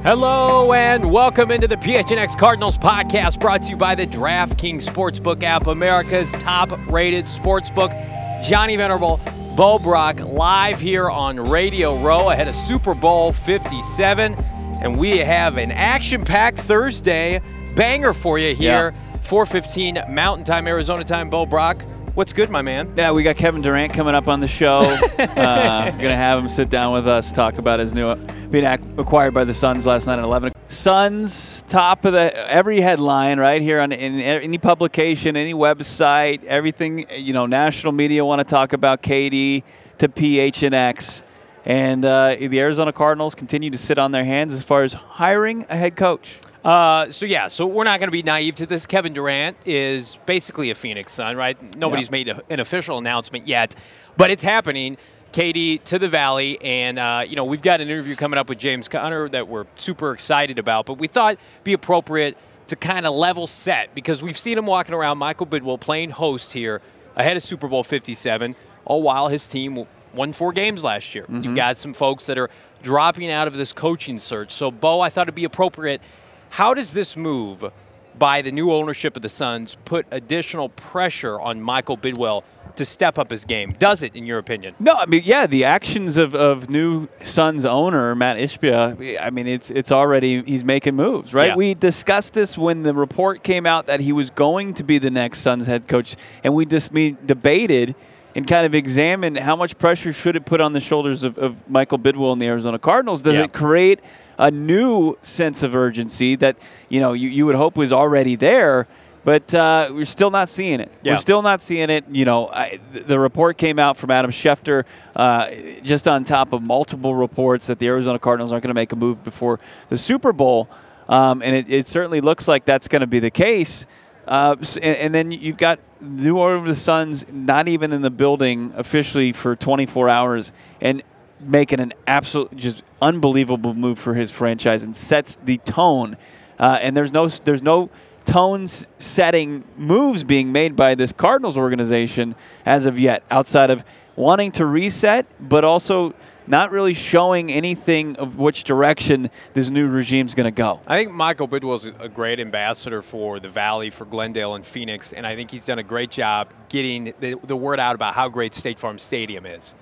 Hello and welcome into the PHNX Cardinals podcast brought to you by the DraftKings Sportsbook app, America's top rated sportsbook. Johnny Venerable, Bo Brock, live here on Radio Row ahead of Super Bowl 57. And we have an action packed Thursday banger for you here. Yeah. 415 Mountain Time, Arizona time. Bo Brock, what's good, my man? Yeah, we got Kevin Durant coming up on the show. uh, gonna have him sit down with us, talk about his new being ac- acquired by the Suns last night at 11. Suns top of the every headline right here on in any publication, any website, everything. You know, national media want to talk about KD to PHNX, and uh, the Arizona Cardinals continue to sit on their hands as far as hiring a head coach. Uh, so yeah, so we're not going to be naive to this. Kevin Durant is basically a Phoenix Sun, right? Nobody's Yeah. made a, an official announcement yet, but it's happening. KD to the Valley, and uh, you know we've got an interview coming up with James Conner that we're super excited about. But we thought it'd be appropriate to kind of level set because we've seen him walking around Michael Bidwill playing host here ahead of Super Bowl 57, all while his team won four games last year. You've got some folks that are dropping out of this coaching search. So, Bo, I thought it'd be appropriate. How does this move by the new ownership of the Suns put additional pressure on Michael Bidwill to step up his game? Does it, in your opinion? No, I mean, yeah, the actions of, of new Suns owner Matt Ishbia. I mean, it's it's already he's making moves, right? Yeah. We discussed this when the report came out that he was going to be the next Suns head coach, and we just we debated and kind of examined how much pressure should it put on the shoulders of, of Michael Bidwill and the Arizona Cardinals. Does Yeah. it create a new sense of urgency that you know you, you would hope was already there? But uh, we're still not seeing it. Yeah. We're still not seeing it. You know, I, the report came out from Adam Schefter, uh, just on top of multiple reports that the Arizona Cardinals aren't going to make a move before the Super Bowl, um, and it, it certainly looks like that's going to be the case. Uh, and, and then you've got New Orleans Suns not even in the building officially for 24 hours, and making an absolute just unbelievable move for his franchise and sets the tone. Uh, and there's no there's no tones setting moves being made by this Cardinals organization as of yet, outside of wanting to reset, but also not really showing anything of which direction this new regime is going to go. I think Michael Bidwill is a great ambassador for the Valley, for Glendale and Phoenix, and I think he's done a great job getting the, the word out about how great State Farm Stadium is.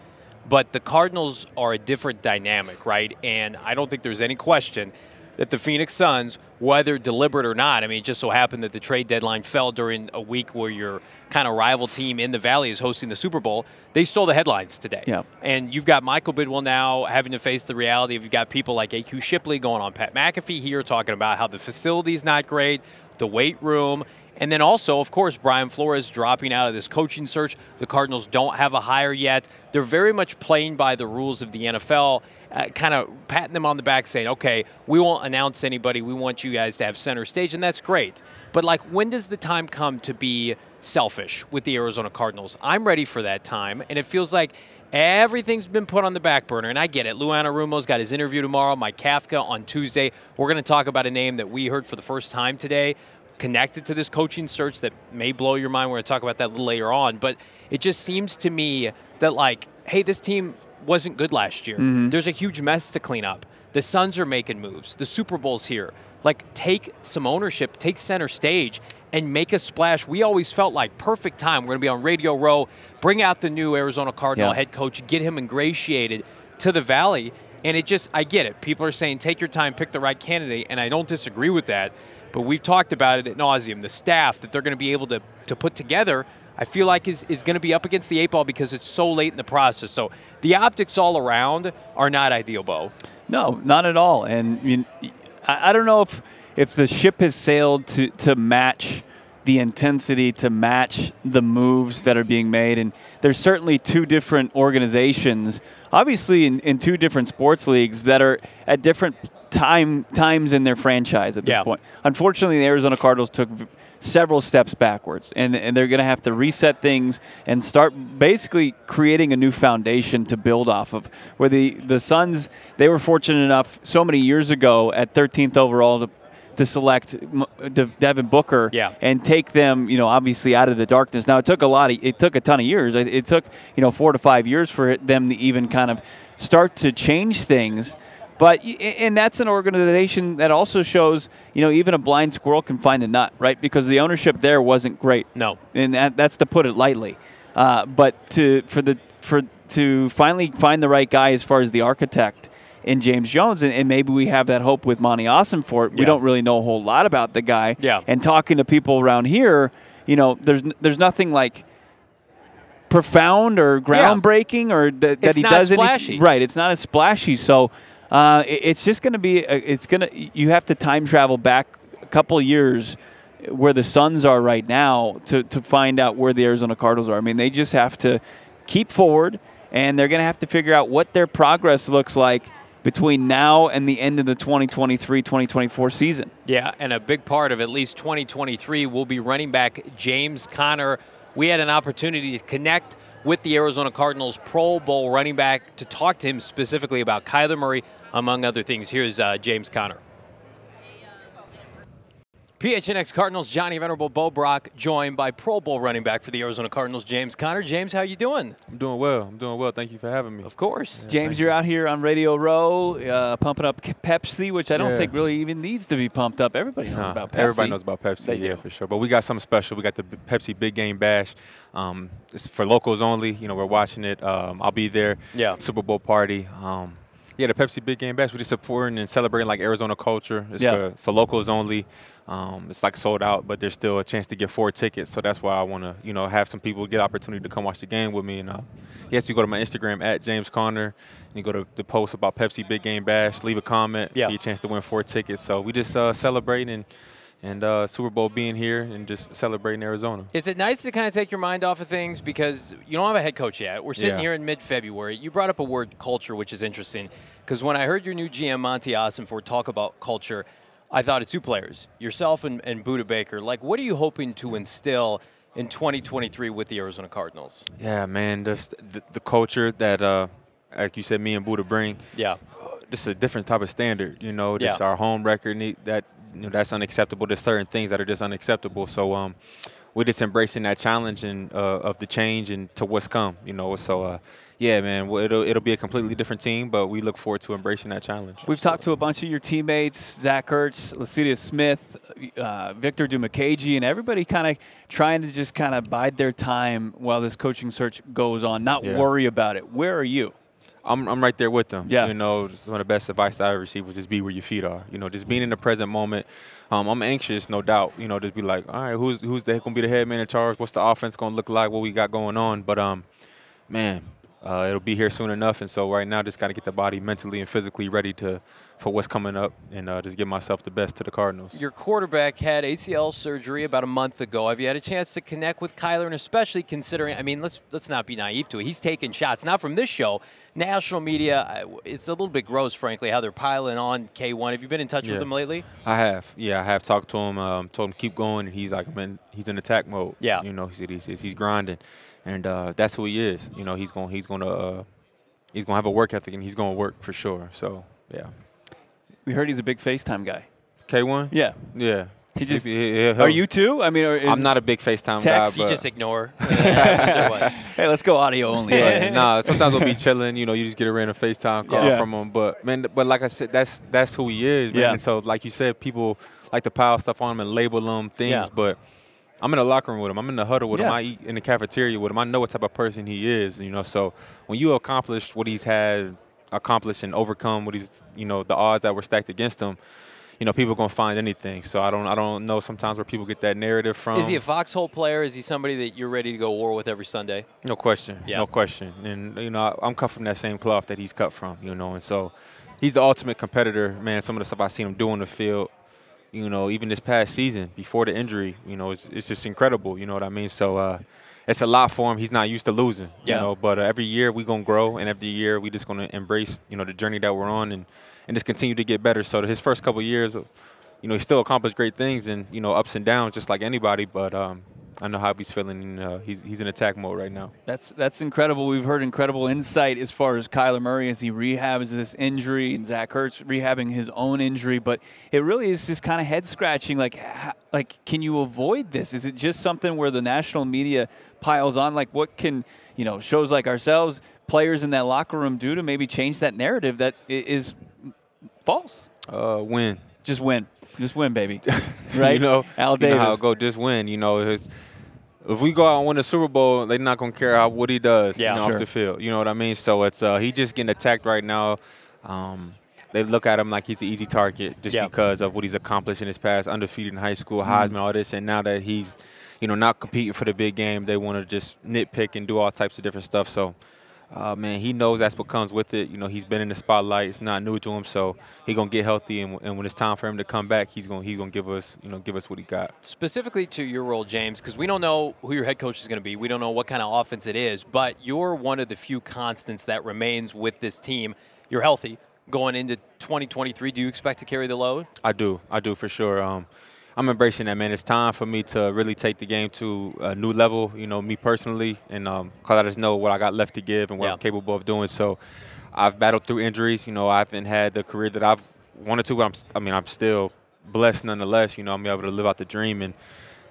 But the Cardinals are a different dynamic, right? And I don't think there's any question that the Phoenix Suns, whether deliberate or not, I mean, it just so happened that the trade deadline fell during a week where your kind of rival team in the Valley is hosting the Super Bowl. They stole the headlines today. Yeah. And you've got Michael Bidwill now having to face the reality of you've got people like AQ Shipley going on Pat McAfee here talking about how the facility's not great, the weight room. And then also, of course, Brian Flores dropping out of this coaching search. The Cardinals don't have a hire yet. They're very much playing by the rules of the NFL, uh, kind of patting them on the back saying, okay, we won't announce anybody. We want you guys to have center stage. And that's great. But, like, when does the time come to be selfish with the Arizona Cardinals? I'm ready for that time. And it feels like Everything's been put on the back burner, and I get it. Lou Anarumo's got his interview tomorrow. Mike Kafka on Tuesday. We're going to talk about a name that we heard for the first time today, connected to this coaching search that may blow your mind. We're going to talk about that a little later on. But it just seems to me that, like, hey, this team wasn't good last year. Mm-hmm. There's a huge mess to clean up. The Suns are making moves. The Super Bowl's here. Like, take some ownership, take center stage, and make a splash. We always felt like perfect time. We're going to be on Radio Row. Bring out the new Arizona Cardinal Yeah. head coach, get him ingratiated to the Valley. And it just, I get it. People are saying take your time, pick the right candidate, and I don't disagree with that. But we've talked about it at nauseum. The staff that they're going to be able to, to put together, I feel like is, is going to be up against the eight ball because it's so late in the process. So the optics all around are not ideal, Bo. No, not at all. And I, I don't know if if the ship has sailed to to match the intensity to match the moves that are being made. And there's certainly two different organizations, obviously in, in two different sports leagues that are at different time times in their franchise at this Yeah. point. Unfortunately, the Arizona Cardinals took v- several steps backwards, and and they're going to have to reset things and start basically creating a new foundation to build off of. Where the the Suns, they were fortunate enough so many years ago at 13th overall to. To select De- Devin Booker Yeah. and take them, you know, obviously out of the darkness. Now it took a lot. Of, it took a ton of years. It, it took, you know, four to five years for them to even kind of start to change things. But and that's an organization that also shows, you know, even a blind squirrel can find a nut, right? Because the ownership there wasn't great. No. and that, that's to put it lightly. Uh, but to for the for to finally find the right guy as far as the architect in James Jones, and, and maybe we have that hope with Monty Ossenfort. We Yeah. don't really know a whole lot about the guy. Yeah. And talking to people around here, you know, there's there's nothing like profound or groundbreaking or that, that It's he not does any- right. It's not as splashy. So uh, it- it's just going to be. a- It's going to. You have to time travel back a couple years where the Suns are right now to to find out where the Arizona Cardinals are. I mean, they just have to keep forward, and they're going to have to figure out what their progress looks like between now and the end of the 2023-2024 season. Yeah, and a big part of at least 2023 will be running back James Conner. We had an opportunity to connect with the Arizona Cardinals Pro Bowl running back to talk to him specifically about Kyler Murray, among other things. Here's uh, James Conner. PHNX Cardinals Johnny Venerable Bo Brock joined by Pro Bowl running back for the Arizona Cardinals James Conner. James, how you doing? I'm doing well. I'm doing well. Thank you for having me. Of course. James, you're out here on Radio Row, uh, pumping up Pepsi, which I don't Yeah. think really even needs to be pumped up. Everybody knows Nah, about Pepsi. Everybody knows about Pepsi, They yeah, do. for sure. But we got something special. We got the Pepsi Big Game Bash. Um, it's for locals only. You know, we're watching it. Um, I'll be there. Yeah. Super Bowl party. Um, yeah, the Pepsi Big Game Bash. We're just supporting and celebrating like Arizona culture. It's Yeah. for, for locals only. Um, it's like sold out, but there's still a chance to get four tickets. So that's why I want to, you know, have some people get opportunity to come watch the game with me. And uh, yes, you go to my Instagram at James Conner, and you go to the post about Pepsi Big Game Bash. Leave a comment. Yeah. Get a chance to win four tickets. So we just uh, celebrating and and uh, Super Bowl being here and just celebrating Arizona. Is it nice to kind of take your mind off of things because you don't have a head coach yet? We're sitting Yeah. here in mid-February. You brought up a word culture, which is interesting because when I heard your new GM Monty Ossenfort talk about culture, I thought of two players, yourself and, and Budda Baker. Like, what are you hoping to instill in 2023 with the Arizona Cardinals? Yeah, man, just the, the culture that, uh, like you said, me and Budda bring. Yeah, Just a different type of standard, you know. Just Yeah. our home record need, that you know that's unacceptable. There's certain things that are just unacceptable. So um, we're just embracing that challenge and uh, of the change and to what's come, you know. So uh, yeah, man, well, it'll it'll be a completely different team, but we look forward to embracing that challenge. We've talked to a bunch of your teammates, Zach Ertz, Lecitus Smith, uh, Victor Dimukeje, and everybody kind of trying to just kind of bide their time while this coaching search goes on, not Yeah. worry about it. Where are you? I'm, I'm right there with them. Yeah. You know, some of the best advice I ever received was just be where your feet are. You know, just being in the present moment. Um, I'm anxious, no doubt. You know, just be like, all right, who's who's the gonna be the head man in charge? What's the offense gonna look like? What we got going on? But um, man, uh, it'll be here soon enough. And so right now, just got to get the body mentally and physically ready to for what's coming up, and uh, just give myself the best to the Cardinals. your quarterback had ACL surgery about a month ago. Have you had a chance to connect with Kyler, and especially considering? I mean, let's let's not be naive to it. He's taking shots, not from this show. National media, it's a little bit gross, frankly, how they're piling on K1. Have you been in touch with Yeah. him lately? I have, yeah, I have talked to him. Um, told him keep going, and he's like, I'm in, he's in attack mode. Yeah. you know, he said he's he's, he's grinding, and uh, that's who he is. You know, he's going he's going to uh, he's going to have a work ethic, and he's going to work for sure. So yeah, We heard he's a big FaceTime guy. K1. Yeah. yeah. He just- He- he- Are you too? I mean, or is, I'm not a big FaceTime Text, guy, You just ignore. Hey, let's go audio only. yeah, nah. Sometimes we'll be chilling. You know, you just get a random FaceTime call Yeah. from him. But man, but like I said, that's that's who he is, man. Yeah. And so, like you said, people like to pile stuff on him and label him things. Yeah. But I'm in the locker room with him. I'm in the huddle with him. I eat in the cafeteria with him. I know what type of person he is. You know, so when you accomplish what he's had accomplished and overcome what he's, you know, the odds that were stacked against him. You know, people are gonna find anything. So I don't, I don't know sometimes where people get that narrative from. Is he a foxhole player? Is he somebody that you're ready to go war with every Sunday? No question. Yeah. No question. And you know, I'm cut from that same cloth that he's cut from. You know, and so he's the ultimate competitor, man. Some of the stuff I've seen him do on the field, you know, even this past season before the injury, you know, it's, it's just incredible. You know what I mean? So, uh, it's a lot for him. He's not used to losing, Yeah. you know. But uh, every year we gonna grow, and every year we just gonna embrace, you know, the journey that we're on, and and just continue to get better. So his first couple years, you know, he still accomplished great things, and you know, ups and downs, just like anybody. But um, I know how he's feeling, and uh, he's he's in attack mode right now. That's that's incredible. We've heard incredible insight as far as Kyler Murray as he rehabs this injury and Zach Ertz rehabbing his own injury. But it really is just kind of head scratching. Like, like can you avoid this? Is it just something where the national media piles on? Like, what can you know shows like ourselves, players in that locker room do to maybe change that narrative that is false? Uh, win. Just win, just win, baby. Right? you know, Al you Davis. know how it go. Just win. You know, his, if we go out and win the Super Bowl, they're not gonna care how what he does Yeah. you know, Sure. off the field. You know what I mean? So it's uh, he just getting attacked right now. Um, they look at him like he's an easy target just Yeah. because of what he's accomplished in his past, undefeated in high school, Mm-hmm. Heisman, all this, and now that he's, you know, not competing for the big game, they want to just nitpick and do all types of different stuff. So. Uh, man, he knows that's what comes with it. You know, he's been in the spotlight. It's not new to him, so he gonna get healthy. And, and when it's time for him to come back, he's gonna he's gonna give us you know give us what he got. specifically to your role, James, because we don't know who your head coach is going to be. We don't know what kind of offense it is, but you're one of the few constants that remains with this team. You're healthy going into 2023. Do you expect to carry the load? I do, I do for sure. Um, I'm embracing that, man. It's time for me to really take the game to a new level. You know, me personally, and um, cause I just know what I got left to give and what Yeah. I'm capable of doing. So, I've battled through injuries. You know, I haven't had the career that I've wanted to, but I'm, I mean, I'm still blessed nonetheless. You know, I'm able to live out the dream and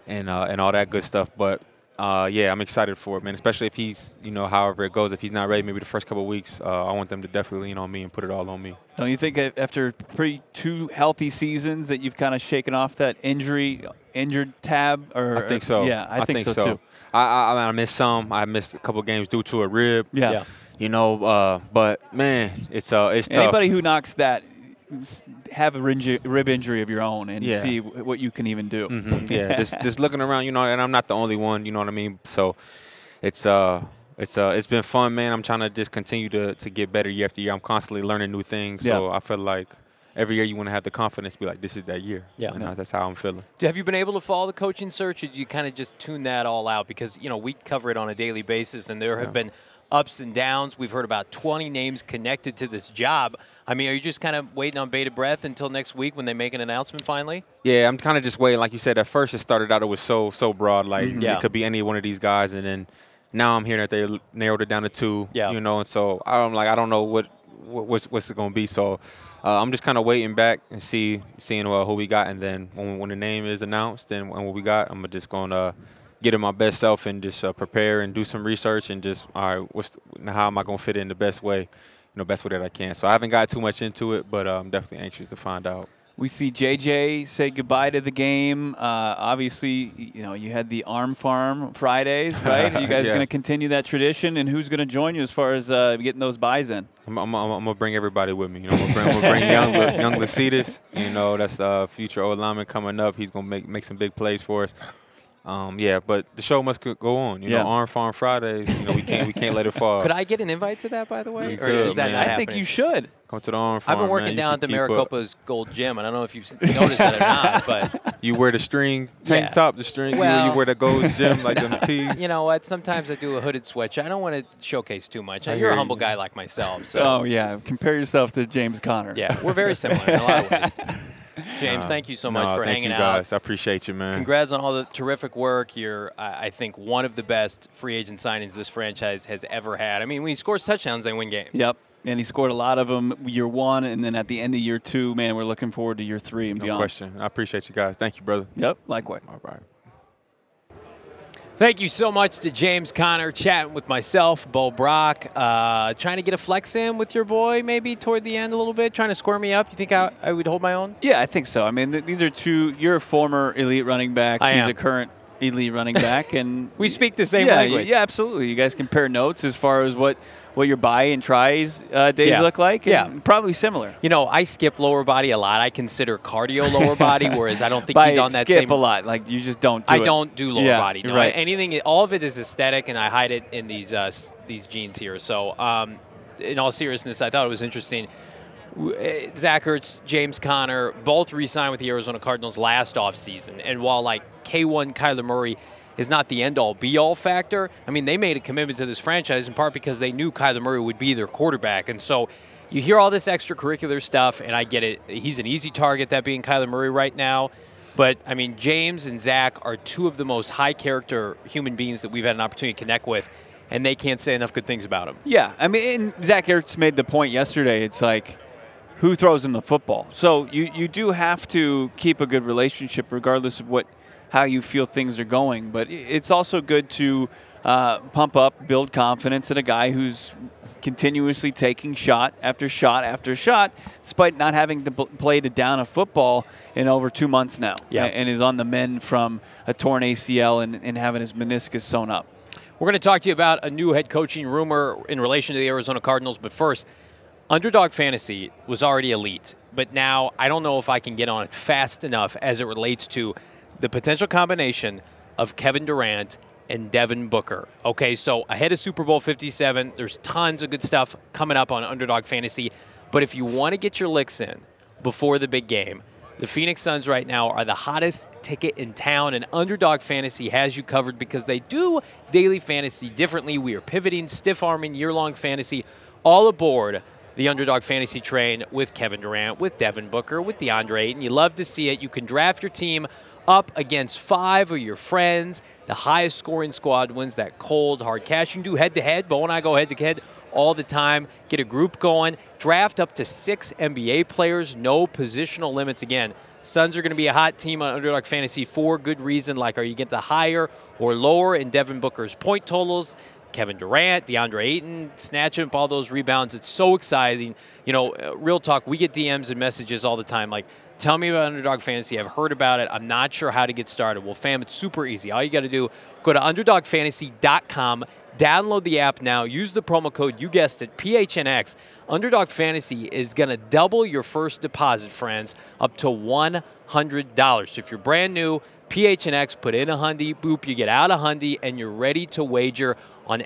and uh, and all that good stuff. But uh, yeah, I'm excited for it, man. Especially if he's, you know, however it goes. If he's not ready, maybe the first couple of weeks, uh, I want them to definitely lean on me and put it all on me. Don't you think after pretty two healthy seasons that you've kind of shaken off that injury injured tab? Or I think so. Yeah, I, think, so, too. I, I, I mean, I missed some. I missed a couple games due to a rib. Yeah. Yeah. You know, uh, but man, it's uh, it's tough. Anybody who knocks that, s- have a rib rib injury of your own and Yeah. see what you can even do. Mhm, yeah, just just looking around, you know, and I'm not the only one. You know what I mean? So, it's uh. It's uh, it's been fun, man. I'm trying to just continue to, to get better year after year. I'm constantly learning new things, so Yeah. I feel like every year you want to have the confidence, be like, this is that year. Yeah. and that's how I'm feeling. Have you been able to follow the coaching search, or do you kind of just tune that all out? Because you know we cover it on a daily basis, and there have been ups and downs. We've heard about 20 names connected to this job. I mean, are you just kind of waiting on bated breath until next week when they make an announcement finally? Yeah, I'm kind of just waiting. Like you said, at first it started out it was so so broad, like Yeah. it could be any one of these guys, and then now I'm hearing that they narrowed it down to two. Yeah. you know, and so I'm like I don't know what, what what's what's it gonna be. So uh, I'm just kind of waiting back and see seeing uh, who we got, and then when when the name is announced and, and what we got, I'm just gonna get in my best self and just uh, prepare and do some research and just all right, what's the, how am I gonna fit in the best way, you know, best way that I can. So I haven't got too much into it, but uh, I'm definitely anxious to find out. We see JJ say goodbye to the game. Uh, obviously, you know you had the Arm Farm Fridays, right? Are you guys Yeah. going to continue that tradition? And who's going to join you as far as uh, getting those buys in? I'm, I'm, I'm, I'm gonna bring everybody with me. You know, I'm I'm gonna bring young, young Lecitus. You know, that's the future old lineman coming up. He's gonna make make some big plays for us. Um, yeah, but the show must go- go on. You Yeah. know, Arm Farm Fridays. You know, we can't we can't let it fall. Could I get an invite to that, by the way? You or could, is that man. not I think you should. Come to the Arm Farm. I've been working You down at the keep up. Maricopa's Gold Gym. and I don't know if you've noticed that or not, but You wear the string tank Yeah. top, the string. you- Well- you, wear the gold gym like them tees. you know what? Sometimes I do a hooded sweatshirt. I don't want to showcase too much. I You're hear a you. humble guy like myself, so Oh yeah, compare yourself to James Conner. yeah, we're very similar in a lot of ways. James, thank you so um, much Nah, for thank hanging you out. guys. I appreciate you, man. Congrats on all the terrific work. You're, I I think, one of the best free agent signings this franchise has ever had. I mean, when he scores touchdowns, they win games. Yep. And he scored a lot of them year one, and then at the end of year two, man, we're looking forward to year three and No beyond. question. I appreciate you guys. Thank you, brother. Yep. Likewise. All right. Thank you so much to James Conner chatting with myself, Bo Brock, uh, trying to get a flex in with your boy maybe toward the end a little bit, trying to square me up. Do you think I, I would hold my own? Yeah, I think so. I mean, th- these are two. You're a former elite running back. I He's am. a current elite running back, and We speak the same yeah, language. Yeah, absolutely. You guys compare notes as far as what what your buy and tries uh, days Yeah. look like. Yeah. probably similar. You know, I skip lower body a lot. I consider cardio lower body, whereas I don't think he's on that skip same. a lot. Like you just don't. Do it. I it. don't do lower Yeah, body. No, right. anything. All of it is aesthetic, and I hide it in these uh, these jeans here. So, um, in all seriousness, I thought it was interesting. Eh, Zach Ertz, James Conner, both re-signed with the Arizona Cardinals last offseason. And while like K1 Kyler Murray is not the end all be all factor. I mean, they made a commitment to this franchise in part because they knew Kyler Murray would be their quarterback. And so you hear all this extracurricular stuff, and I get it. He's an easy target, that being Kyler Murray right now. But I mean, James and Zach are two of the most high character human beings that we've had an opportunity to connect with, and they can't say enough good things about him. Yeah, I mean, Zach Ertz made the point yesterday. It's like, who throws him the football? So you, you do have to keep a good relationship, regardless of what how you feel things are going. But it's also good to uh, pump up, build confidence in a guy who's continuously taking shot after shot after shot, despite not having to play to down a football in over two months now. Yeah. And is on the mend from a torn ACL and, and having his meniscus sewn up. We're going to talk to you about a new head coaching rumor in relation to the Arizona Cardinals, but first, Underdog Fantasy was already elite, but now I don't know if I can get on it fast enough as it relates to the potential combination of Kevin Durant and Devin Booker. Okay, so ahead of Super Bowl 57, there's tons of good stuff coming up on Underdog Fantasy. But if you want to get your licks in before the big game, the Phoenix Suns right now are the hottest ticket in town, and Underdog Fantasy has you covered because they do daily fantasy differently. We are pivoting, stiff arming, year long fantasy all aboard the Underdog Fantasy train with Kevin Durant, with Devin Booker, with DeAndre Ayton. You love to see it. You can draft your team up against five of your friends. The highest scoring squad wins that cold, hard cash. You can do head to head. Bo and I go head to head all the time. Get a group going. Draft up to six NBA players. No positional limits again. Suns are going to be a hot team on Underdog Fantasy for good reason. Like, are you get the higher or lower in Devin Booker's point totals? Kevin Durant, DeAndre Ayton, snatching up all those rebounds. It's so exciting. You know, uh, real talk, we get DMs and messages all the time like, Tell me about Underdog Fantasy. I've heard about it. I'm not sure how to get started. Well, fam, it's super easy. All you got to do, go to underdogfantasy.com, download the app now, use the promo code, you guessed it, PHNX. Underdog Fantasy is going to double your first deposit, friends, up to $100. So if you're brand new, PHNX, put in a hundy, boop, you get out a hundy, and you're ready to wager on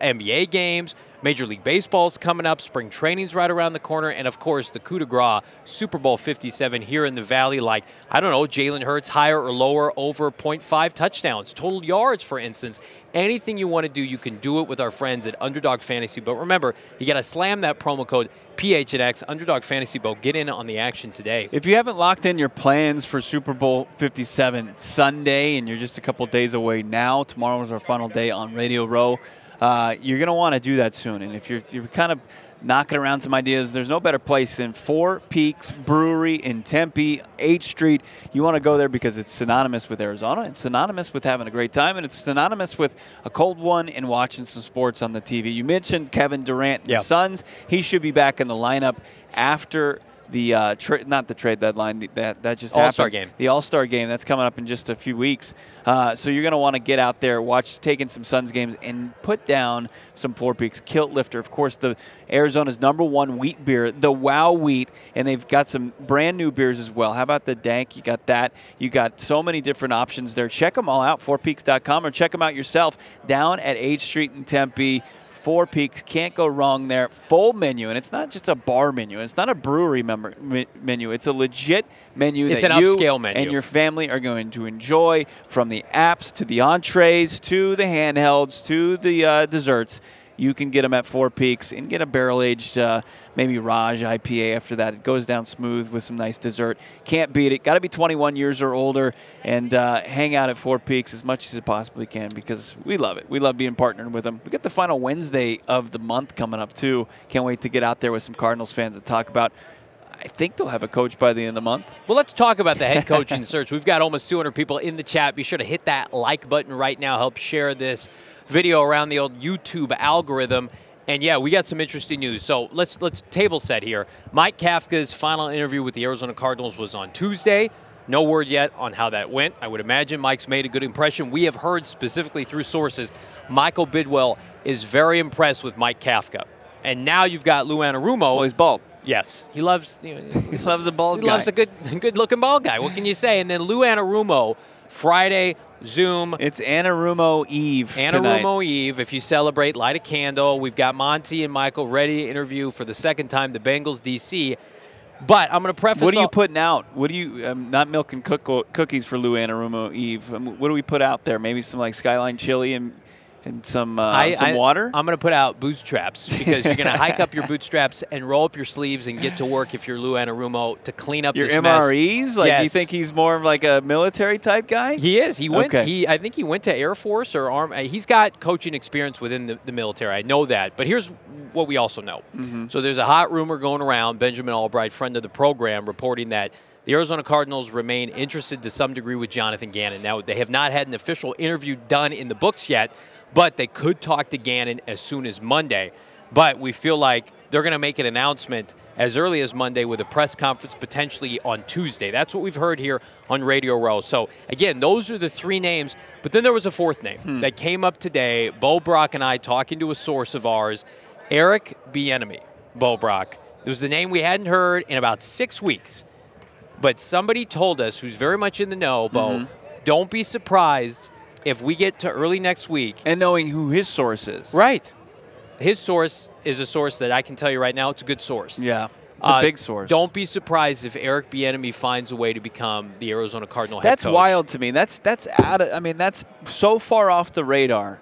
NBA games, Major League Baseball is coming up, spring training's right around the corner, and of course the coup de grace, Super Bowl 57 here in the Valley. Like, I don't know, Jalen Hurts higher or lower over 0.5 touchdowns, total yards, for instance. Anything you want to do, you can do it with our friends at Underdog Fantasy. But remember, you got to slam that promo code PHNX, Underdog Fantasy Bowl. Get in on the action today. If you haven't locked in your plans for Super Bowl 57 Sunday and you're just a couple days away now, tomorrow is our final day on Radio Row uh, you're going to want to do that soon. And if you're, you're kind of knocking around some ideas, there's no better place than Four Peaks Brewery in Tempe, 8th Street. You want to go there because it's synonymous with Arizona, it's synonymous with having a great time, and it's synonymous with a cold one and watching some sports on the TV. You mentioned Kevin Durant and the Suns. He should be back in the lineup after the uh, tra- not the trade deadline the, that that just All Star game. The All Star game that's coming up in just a few weeks. Uh, so you're going to want to get out there, watch, taking some Suns games, and put down some Four Peaks Kilt Lifter. Of course, the Arizona's number one wheat beer, the Wow Wheat, and they've got some brand new beers as well. How about the Dank? You got that. You got so many different options there. Check them all out, fourpeaks.com, or check them out yourself down at 8th Street in Tempe. Four Peaks can't go wrong there. Full menu, and it's not just a bar menu. It's not a brewery member, menu. It's a legit menu it's that an you upscale menu. and your family are going to enjoy, from the apps to the entrees to the handhelds to the uh, desserts you can get them at Four Peaks and get a barrel aged, uh, maybe Raj IPA after that. It goes down smooth with some nice dessert. Can't beat it. Got to be 21 years or older and uh, hang out at Four Peaks as much as you possibly can because we love it. We love being partnered with them. We got the final Wednesday of the month coming up, too. Can't wait to get out there with some Cardinals fans to talk about. I think they'll have a coach by the end of the month. Well, let's talk about the head coaching search. We've got almost 200 people in the chat. Be sure to hit that like button right now. Help share this video around the old YouTube algorithm. And yeah, we got some interesting news. So let's let's table set here. Mike Kafka's final interview with the Arizona Cardinals was on Tuesday. No word yet on how that went. I would imagine Mike's made a good impression. We have heard specifically through sources, Michael Bidwill is very impressed with Mike Kafka. And now you've got Lou Anarumo. Well, he's bald. Yes, he loves. You know, he loves a bald he guy. loves a good, good-looking bald guy. What can you say? And then Lou Anarumo, Friday Zoom. It's Anarumo Eve. Anarumo Eve. If you celebrate, light a candle. We've got Monty and Michael ready to interview for the second time the Bengals DC. But I'm going to preface. What are you putting out? What do you? Um, not milk and cook- cookies for Lou Anarumo Eve. Um, what do we put out there? Maybe some like Skyline chili and and some uh, some water. I'm going to put out bootstraps because you're going to hike up your bootstraps and roll up your sleeves and get to work if you're Lou Anarumo to clean up Your this mess. MREs? Like you think he's more of like a military type guy? He is. He went. Okay. He. I think he went to Air Force or Arm. uh, He's got coaching experience within the, the military. I know that. But here's what we also know. Mm-hmm. So there's a hot rumor going around. Benjamin Allbright, friend of the program, reporting that the Arizona Cardinals remain interested to some degree with Jonathan Gannon. Now they have not had an official interview done in the books yet, but they could talk to Gannon as soon as Monday. But we feel like they're going to make an announcement as early as Monday with a press conference potentially on Tuesday. That's what we've heard here on Radio Row. So, again, those are the three names. But then there was a fourth name hmm. that came up today. Bo Brock and I talking to a source of ours, Eric Bieniemy. Bo Brock. It was the name we hadn't heard in about six weeks. But somebody told us, who's very much in the know, Bo, mm-hmm. don't be surprised if we get to early next week And knowing who his source is. Right. His source is a source that I can tell you right now, it's a good source. Yeah. It's Uh, a big source. Don't be surprised if Eric Bieniemy finds a way to become the Arizona Cardinal head That's wild to me. That's that's out of. I mean, that's so far off the radar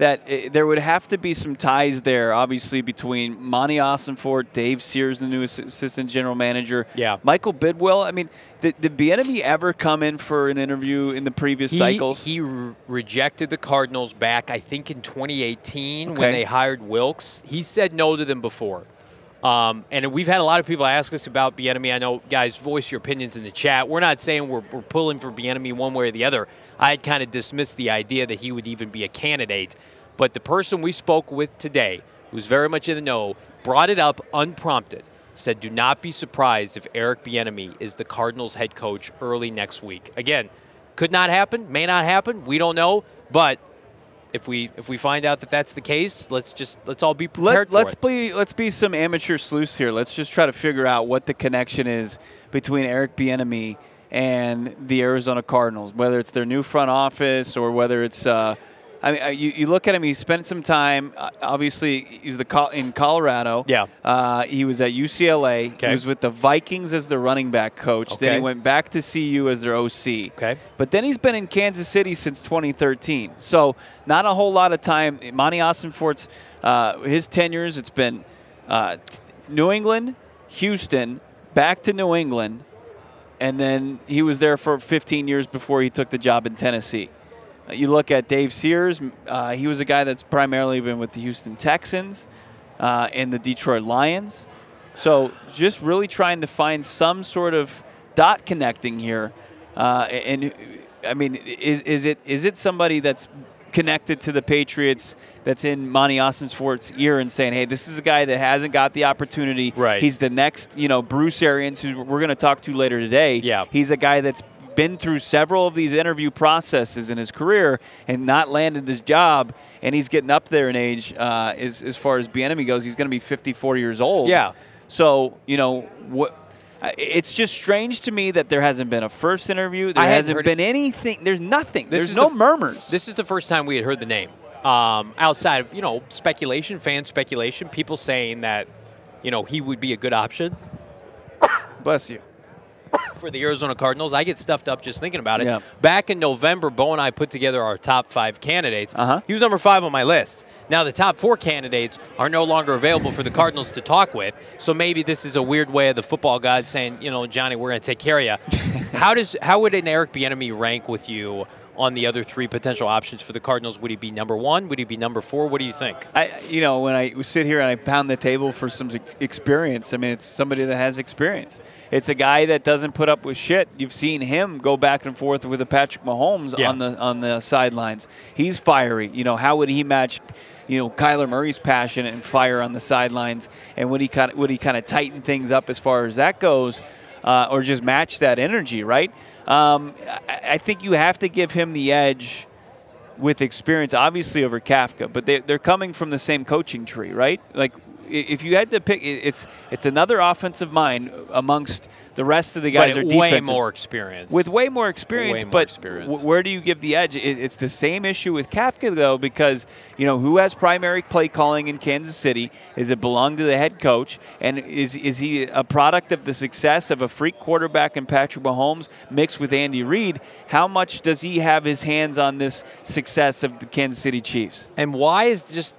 that i there would have to be some ties there, obviously between Monty Ossenfort, Dave Sears, the new assistant general manager, Yeah. Michael Bidwill. I mean, did, did Bieniemy ever come in for an interview in the previous He, cycles? he re- rejected the Cardinals back, I think, in 2018 when they hired Wilks. He said no to them before. Um, and we've had a lot of people ask us about Bieniemy. I know, guys, voice your opinions in the chat. We're not saying we're, we're pulling for Bieniemy one way or the other. I had kind of dismissed the idea that he would even be a candidate. But the person we spoke with today, who's very much in the know, brought it up unprompted. Said, "Do not be surprised if Eric Bieniemy is the Cardinals head coach early next week." Again, could not happen, may not happen. We don't know, but if we if we find out that that's the case, let's just let's all be prepared Let, let's it. be let's be some amateur sleuths here. Let's just try to figure out what the connection is between Eric Bieniemy and the Arizona Cardinals, whether it's their new front office or whether it's. Uh, I mean, you, you look at him. He spent some time. Uh, obviously, he's the Col- in Colorado. Yeah. Uh, he was at UCLA. Okay. He was with the Vikings as the running back coach. Okay. Then he went back to CU as their OC. Okay. But then he's been in Kansas City since 2013. So not a whole lot of time. Monty Ossenfort's uh, his tenures. It's been uh, t- New England, Houston, back to New England, and then he was there for 15 years before he took the job in Tennessee. You look at Dave Sears. Uh, he was a guy that's primarily been with the Houston Texans uh, and the Detroit Lions. So just really trying to find some sort of dot connecting here. Uh, and I mean, is, is it is it somebody that's connected to the Patriots that's in Monty Ossenfort's ear and saying, "Hey, this is a guy that hasn't got the opportunity. Right. He's the next, you know, Bruce Arians, who we're going to talk to later today. Yeah. He's a guy that's been through several of these interview processes in his career and not landed this job, and he's getting up there in age uh, as, as far as Bieniemy goes. He's going to be 54 years old. Yeah. So you know what? It's just strange to me that there hasn't been a first interview. There I hasn't been anything. There's nothing. This There's no the murmurs. This is the first time we had heard the name. Um, outside of you know speculation, fan speculation, people saying that you know he would be a good option Bless you. For the Arizona Cardinals. I get stuffed up just thinking about it. Yeah. Back in November, Bo and I put together our top five candidates. Uh-huh. He was number five on my list. Now the top four candidates are no longer available for the Cardinals to talk with. So maybe this is a weird way of the football god saying, you know, Johnny, we're going to take care of you. how does how would an Eric Bieniemy rank with you? On the other three potential options for the Cardinals, would he be number one? Would he be number four? What do you think? I, you know, when I sit here and I pound the table for some experience, I mean, it's somebody that has experience. It's a guy that doesn't put up with shit. You've seen him go back and forth with a Patrick Mahomes Yeah. on the on the sidelines. He's fiery. You know, how would he match? You know, Kyler Murray's passion and fire on the sidelines, and would he kind of would he kind of tighten things up as far as that goes, uh, or just match that energy? Right. Um, I, I think you have to give him the edge with experience, obviously over Kafka, but they, they're coming from the same coaching tree, right? Like if you had to pick, it's it's another offensive mind amongst the rest of the guys but are way more experience. with way more experience. Way more but experience. w- where do you give the edge? It, it's the same issue with Kafka though, because you know who has primary play calling in Kansas City? Is it belong to the head coach? And is is he a product of the success of a freak quarterback in Patrick Mahomes mixed with Andy Reid? How much does he have his hands on this success of the Kansas City Chiefs? And why is just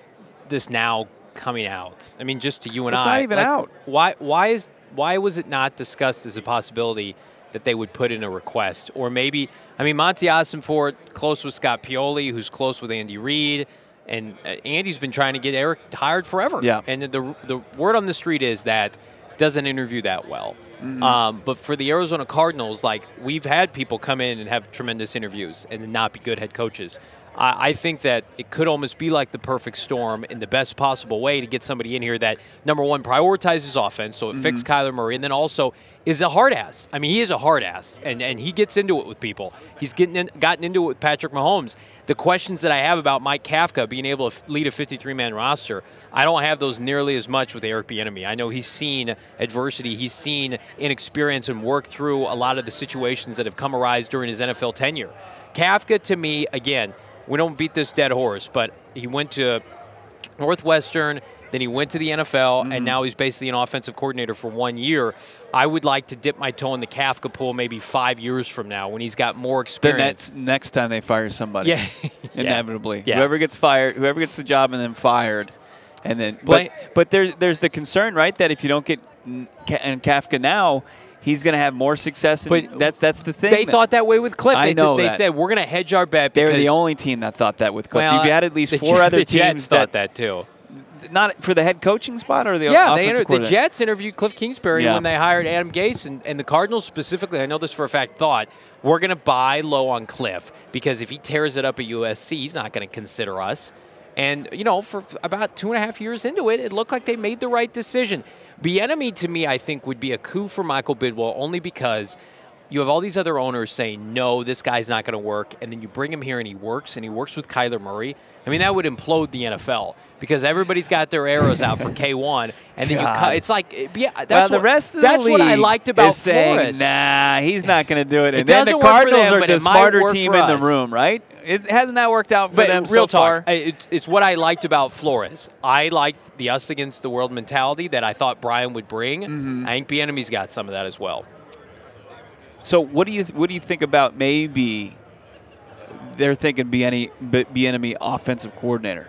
this now coming out? I mean, just to you and It's I. not even like, out. Why? Why is? Why was it not discussed as a possibility that they would put in a request, or maybe? I mean, Monty Ossenfort close with Scott Pioli, who's close with Andy Reid, and uh, Andy's been trying to get Eric hired forever. Yeah. And the the word on the street is that doesn't interview that well. Mm-hmm. Um, but for the Arizona Cardinals, like we've had people come in and have tremendous interviews and not be good head coaches. I, I think that it could almost be like the perfect storm in the best possible way to get somebody in here that number one prioritizes offense, so it fixes mm-hmm. Kyler Murray, and then also is a hard ass. I mean, he is a hard ass, and, and he gets into it with people. He's getting in, gotten into it with Patrick Mahomes. The questions that I have about Mike Kafka being able to lead a 53 man roster, I don't have those nearly as much with Eric Bieniemy. I know he's seen adversity, he's seen inexperience, and worked through a lot of the situations that have come arise during his NFL tenure. Kafka, to me, again, we don't beat this dead horse, but he went to Northwestern, then he went to the NFL, Mm-hmm. and now he's basically an offensive coordinator for one year. I would like to dip my toe in the Kafka pool maybe five years from now when he's got more experience. Then that's next time they fire somebody. Yeah. Inevitably. Yeah. Whoever gets fired, whoever gets the job and then fired, and then but but there's there's the concern, right, that if you don't get and Kafka now, he's going to have more success. But that's that's the thing. They thought that way with Cliff. I They, know they that. said we're going to hedge our bet. they're the only team that thought that with Cliff. Well, You've had at least four other teams thought that too. not for the head coaching spot or the Yeah, they inter- the? Jets interviewed Cliff Kingsbury Yeah. when they hired Adam Gase, and, and the Cardinals specifically. I know this for a fact. Thought we're going to buy low on Cliff because if he tears it up at USC, he's not going to consider us. And you know, for about two and a half years into it, it looked like they made the right decision. Bieniemy to me, I think, would be a coup for Michael Bidwill only because you have all these other owners saying no, this guy's not going to work, and then you bring him here and he works, and he works with Kyler Murray. I mean, that would implode the NFL because everybody's got their arrows out for K1, and then you cut. It's like, yeah, that's well, the what, rest of the that's league what I liked about saying, Flores. Nah, he's not going to do it. It And then the doesn't work for Cardinals them, are the smarter team in the room, right? Is, hasn't that worked out for But them real so talk, I- it's, it's what I liked about Flores. I liked the us against the world mentality that I thought Brian would bring. Mm-hmm. I think Bieniemy's got some of that as well. So what do you what do you think about maybe they're thinking be any be enemy offensive coordinator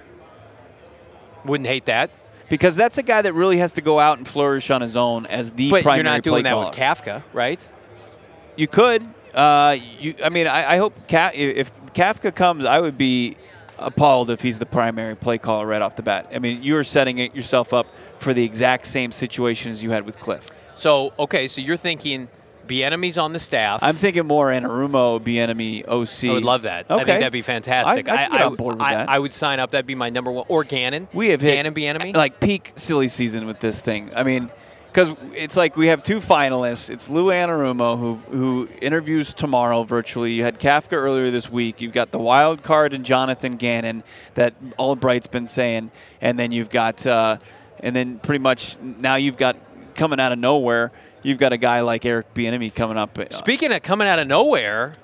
Wouldn't hate that. because that's a guy that really has to go out and flourish on his own as the But primary you're not doing that with. Kafka, right? You could. Uh, you, I mean, I, I hope Ka- if Kafka comes, I would be appalled if he's the primary play caller right off the bat. I mean, you are setting it yourself up for the exact same situation as you had with Cliff. So, okay, so you're thinking Bieniemy's on the staff. I'm thinking more Anarumo, Bieniemy OC. I would love that. I Okay. think that'd be fantastic. I- I can get on board with I- that. I would sign up. That'd be my number one. Or Gannon. We have hit Gannon Bieniemy. like peak silly season with this thing. I mean, because it's like we have two finalists. It's Lou Anarumo who who interviews tomorrow virtually. You had Kafka earlier this week. You've got the wild card and Jonathan Gannon that Allbright's been saying, and then you've got uh, and then pretty much now you've got coming out of nowhere. You've got a guy like Eric Bieniemy coming up. uh, Speaking of coming out of nowhere,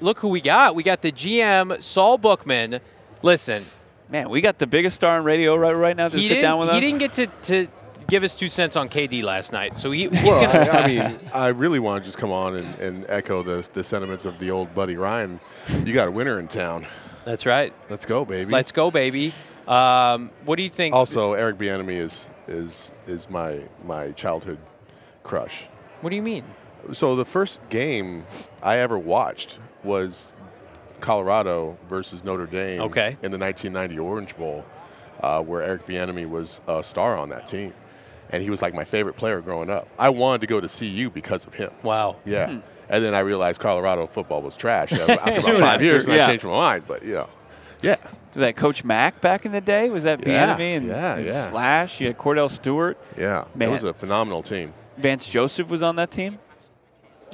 look who we got. We got the GM, Saul Bookman. Listen, Man, we got the biggest star on radio right right now to he sit didn't, down with he us. He didn't get to, to give us two cents on KD last night. So he, he's Well, going to. I, I mean, I really want to just come on and, and echo the, the sentiments of the old buddy Ryan. You got a winner in town. That's right. Let's go, baby. Let's go, baby. Um, what do you think? also, Eric Bieniemy is is is my my childhood crush. what do you mean? So the first game I ever watched was Colorado versus Notre Dame Okay. in the 1990 Orange Bowl, uh, where Eric Bieniemy was a star on that team, and he was like my favorite player growing up. I wanted to go to CU because of him. Wow. Yeah. And then I realized Colorado football was trash after about five after, years, and yeah. I changed my mind. But you know, yeah, Was that Coach Mack back in the day? Was that Yeah, Bieniemy and, yeah, and yeah. Slash? You had Kordell Stewart. yeah, Man. it was a phenomenal team. Vance Joseph was on that team.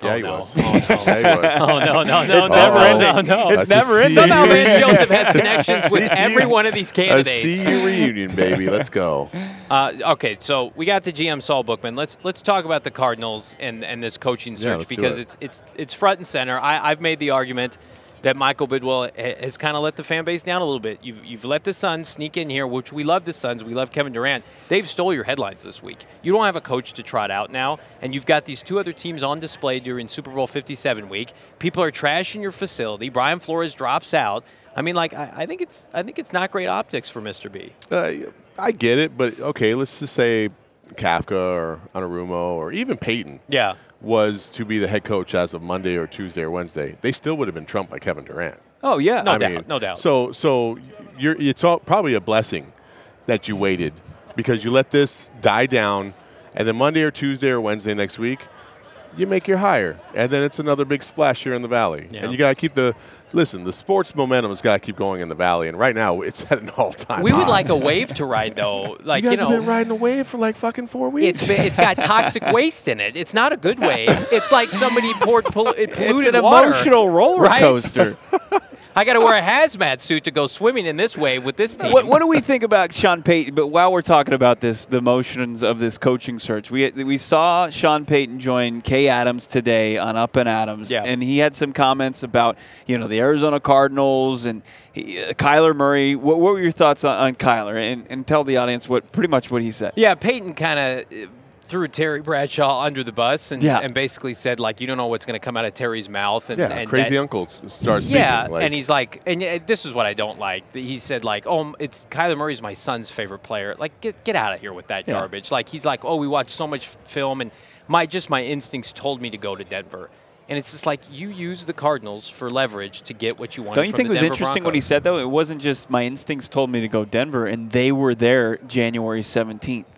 Yeah, Oh, he no. was. Oh, no. yeah, he was. Oh no no no It's no never no, ending. no no! It's That's never ending. Somehow See- Joseph has connections with every one of these A candidates. CU reunion, baby. Let's go. Uh, okay, so we got the GM Saul Bookman. Let's let's talk about the Cardinals and, and this coaching search let's because it. it's it's it's front and center. I, I've made the argument that Michael Bidwill has kind of let the fan base down a little bit. You've, you've let the Suns sneak in here, which we love the Suns. We love Kevin Durant. They've stole your headlines this week. You don't have a coach to trot out now, and you've got these two other teams on display during Super Bowl 57 week. People are trashing your facility. Brian Flores drops out. I mean, like I, I think it's I think it's not great optics for Mr. B. Uh, I get it, but okay, let's just say Kafka or Anarumo or even Peyton Yeah. Was to be the head coach as of Monday or Tuesday or Wednesday. They still would have been trumped by Kevin Durant. Oh yeah. No I doubt, mean, no doubt. So, so you're, it's all, probably a blessing that you waited because you let this die down, and then Monday or Tuesday or Wednesday next week, you make your hire, and then it's another big splash here in the valley. Yeah. And you got to keep the listen. The sports momentum has got to keep going in the valley, and right now it's at an all-time. We would like a wave to ride though. Like you you, guys know, have been riding a wave for like fucking four weeks. it's been, it's got toxic waste in it. It's not a good wave. It's like somebody poured pollu- polluted It's an water. emotional roller right? coaster. I got to wear a hazmat suit to go swimming in this wave with this team. what, what do we think about Sean Payton? But while we're talking about this, the motions of this coaching search, we we saw Sean Payton join Kay Adams today on Up and Adams, Yeah. and he had some comments about you know the Arizona Cardinals and he, uh, Kyler Murray. What, what were your thoughts on, on Kyler? And, and tell the audience what pretty much what he said. Yeah, Payton kind of threw Terry Bradshaw under the bus and, Yeah. and basically said like you don't know what's going to come out of Terry's mouth and, yeah, and crazy that- uncle starts speaking. Yeah, like, and he's like, and uh, this is what I don't like. He said like, oh, it's Kyler Murray's my son's favorite player. Like, get get out of here with that Yeah. garbage. Like, he's like, oh, we watched so much film, and my just my instincts told me to go to Denver. And it's just like you use the Cardinals for leverage to get what you want. Don't you think it was Denver interesting what he said though? It wasn't just my instincts told me to go Denver, and they were there January seventeenth.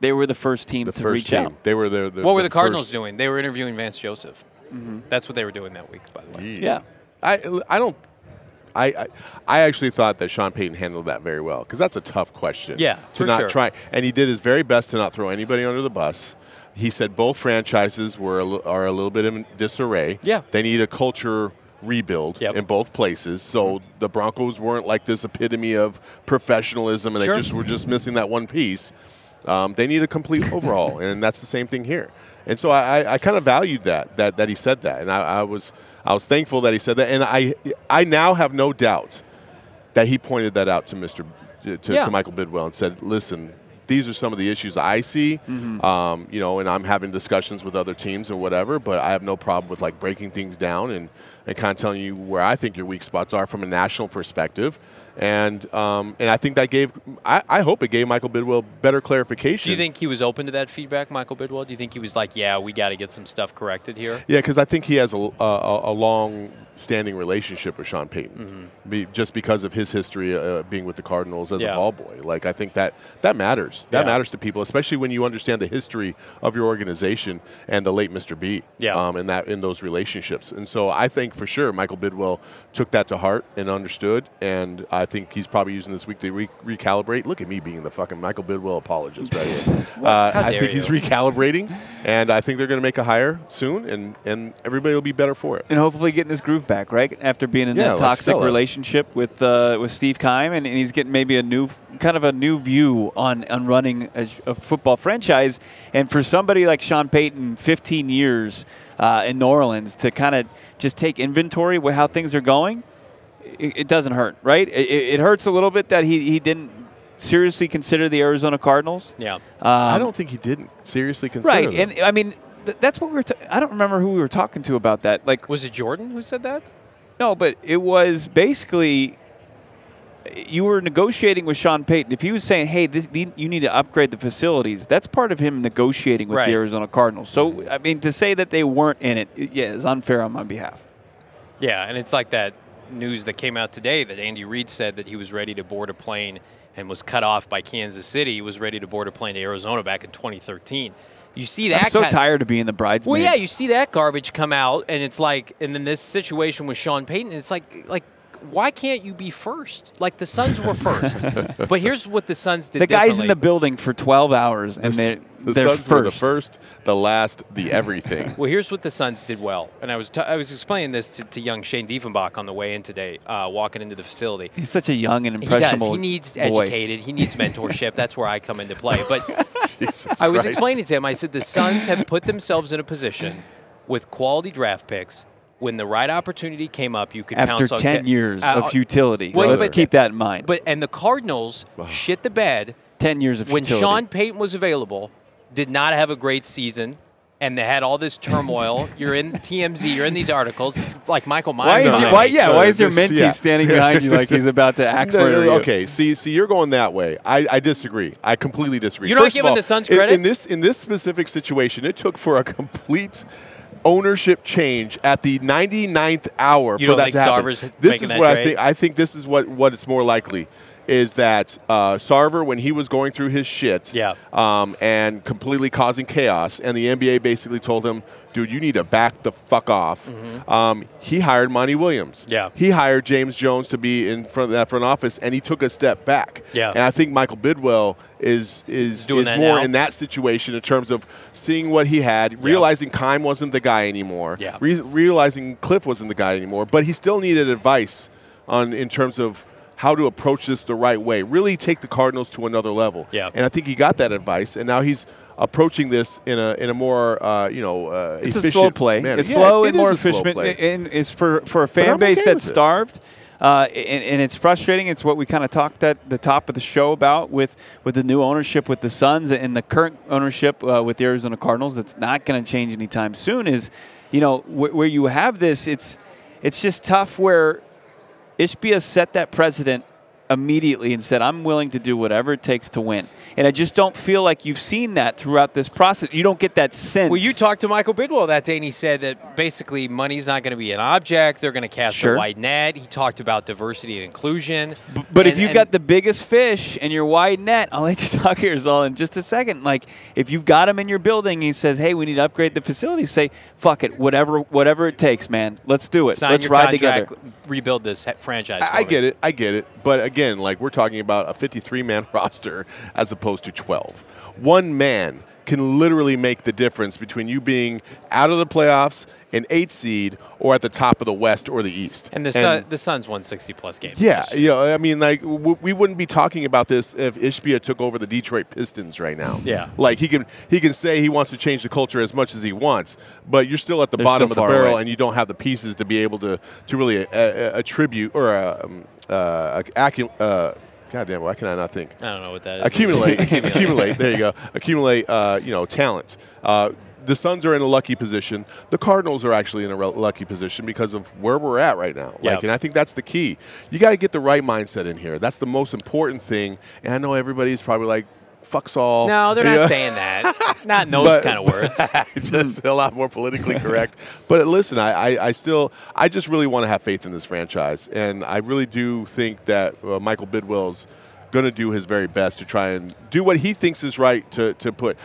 They were the first team the to first reach team. out. They were the, the What were the, the Cardinals first- doing? They were interviewing Vance Joseph. Mm-hmm. That's what they were doing that week, by the way. Yeah. I I don't. I, I I actually thought that Sean Payton handled that very well because that's a tough question. Yeah, to for not sure. try, and he did his very best to not throw anybody under the bus. He said both franchises were a, are a little bit in disarray. Yeah. they need a culture rebuild Yep. in both places. So the Broncos weren't like this epitome of professionalism, and Sure. they just were just missing that one piece. Um, they need a complete overhaul, and that's the same thing here. And so I, I, kind of valued that that that he said that, and I, I was I was thankful that he said that, and I I now have no doubt that he pointed that out to Mr. to, to, Yeah. to Michael Bidwill and said, listen. These are some of the issues I see, um, you know, and I'm having discussions with other teams and whatever. But I have no problem with like breaking things down and, and kind of telling you where I think your weak spots are from a national perspective. And um, and I think that gave I, I hope it gave Michael Bidwill better clarification. Do you think he was open to that feedback, Michael Bidwill? Do you think he was like, yeah, we got to get some stuff corrected here? Yeah, because I think he has a, a, a long-standing relationship with Sean Payton, be, just because of his history uh, being with the Cardinals as Mm-hmm. Yeah. a ball boy. Like I think that that matters. That Yeah. matters to people, especially when you understand the history of your organization and the late Mr. B. Yeah. Um, in that in those relationships, and so I think for sure Michael Bidwill took that to heart and understood, and I think he's probably using this week to re- recalibrate. Look at me being the fucking Michael Bidwill apologist right here. uh, I dare think he's recalibrating, and I think they're going to make a hire soon, and, and everybody will be better for it. and hopefully getting this groove back, right? After being in Yeah, that toxic Stella. relationship with uh, with Steve Keim, and, and he's getting maybe a new kind of a new view on on running a, a football franchise. And for somebody like Sean Payton, 15 years uh, in New Orleans, to kind of just take inventory with how things are going, it, it doesn't hurt, right? It, it it hurts a little bit that he he didn't seriously consider the Arizona Cardinals. Yeah. Um, I don't think he didn't seriously consider Right, them. and I mean. Th- That's what we were. ta- I don't remember who we were talking to about that. Like, Was it Jordan who said that? no, but it was basically you were negotiating with Sean Payton. If he was saying, "Hey, this, the, you need to upgrade the facilities," that's part of him negotiating with Right. the Arizona Cardinals. So, I mean, to say that they weren't in it, it- yeah, is unfair on my behalf. Yeah, and it's like that news that came out today that Andy Reid said that he was ready to board a plane and was cut off by Kansas City. He was ready to board a plane to Arizona back in 2013. You see that? I'm so kind- tired of being the bridesmaid. Well, yeah, you see that garbage come out, and it's like, and then this situation with Sean Payton, it's like, like, why can't you be first? Like the Suns were first. but here's what the Suns did The guys in the building for 12 hours, and they're, The they're Suns first. were the first, the last, the everything. Well, here's what the Suns did well, and I was t- I was explaining this to, to young Shane Diefenbach on the way in today, uh, walking into the facility. He's such a young and He does. He needs boy. educated. He needs mentorship. That's where I come into play. But I was explaining to him. I said the Suns have put themselves in a position with quality draft picks. When the right opportunity came up, you could After pounce 10 Ke- years uh, of futility. Wait, Let's but- keep that in mind. But and the Cardinals shit the bed 10 years of futility. when futility. Sean Payton was available. Did not have a great season. And they had all this turmoil. You're in TMZ. You're in these articles. It's like Michael Myers. why is, your, no, why, yeah, no, why is your this- mentee yeah. standing behind you like he's about to axe No, no, murder no, you? okay, see, see, you're going that way. I, I disagree. I completely disagree. You're not First of giving all, the Suns in- credit? in, this in this specific situation. It took for a complete ownership change at the 99th hour You for that to happen. Sarver's this is that what I trade? think. I think this is what what it's more likely is that uh, Sarver, when he was going through his shit, Yeah. um, and completely causing chaos, and the NBA basically told him, "Dude, you need to back the fuck off." Um, he hired Monty Williams. Mm-hmm. Yeah. he hired James Jones to be in front of that front office, and he took a step back. Yeah. and I think Michael Bidwill is is Doing is more now? in that situation in terms of seeing what he had, realizing Keim wasn't the guy anymore, Yeah. re- realizing Cliff wasn't the guy anymore, but he still needed advice on in terms of how to approach this the right way. Really take the Cardinals to another level. Yeah. and I think he got that advice, and now he's approaching this in a in a more uh, you know uh, It's a efficient slow play. manner. It's Yeah, slow it and more is a slow efficient. And it's for, for a I'm fan base okay that's with it. starved. Uh, and, and it's frustrating. It's what we kind of talked at the top of the show about with, with the new ownership with the Suns and the current ownership uh, with the Arizona Cardinals. That's not going to change anytime soon. Is you know wh- where you have this, it's it's just tough. Where Ishbia set that precedent immediately and said, "I'm willing to do whatever it takes to win." And I just don't feel like you've seen that throughout this process. You don't get that sense. Well, you talked to Michael Bidwill that day, and he said that basically money's not going to be an object. They're going to cast Sure. a wide net. He talked about diversity and inclusion. But if you've got the biggest fish and your wide net, I'll let you talk here, Zol, in just a second. Like, if you've got him in your building, he says, "Hey, we need to upgrade the facility." Say, "Fuck it, whatever, whatever it takes, man. Let's do it. sign Let's your ride contract, together." rebuild this franchise. I, I get it. I get it. But again, like we're talking about a 53 man roster as opposed to 12. One man can literally make the difference between you being out of the playoffs, an eight seed, or at the top of the West or the East. And the Sun, the Suns won 60 plus games. yeah, year. you know, I mean, like w- we wouldn't be talking about this if Ishbia took over the Detroit Pistons right now. Yeah. like he can he can say he wants to change the culture as much as he wants, but you're still at the They're bottom of the barrel, away. and you don't have the pieces to be able to to really uh, uh, attribute or uh, um, uh, accu- uh, God damn, why can I not think? I don't know what that is. accumulate, accumulate. There you go. Accumulate. Uh, you know, talent. Uh, the Suns are in a lucky position. The Cardinals are actually in a rel- lucky position because of where we're at right now. Like, Yep. and I think that's the key. You got to get the right mindset in here. That's the most important thing. And I know everybody's probably like, "Fucks all." No, they're not know? saying that. not in those But- kind of words. just a lot more politically correct. But listen, I, I, I still, I just really want to have faith in this franchise, and I really do think that uh, Michael Bidwill's going to do his very best to try and do what he thinks is right to to put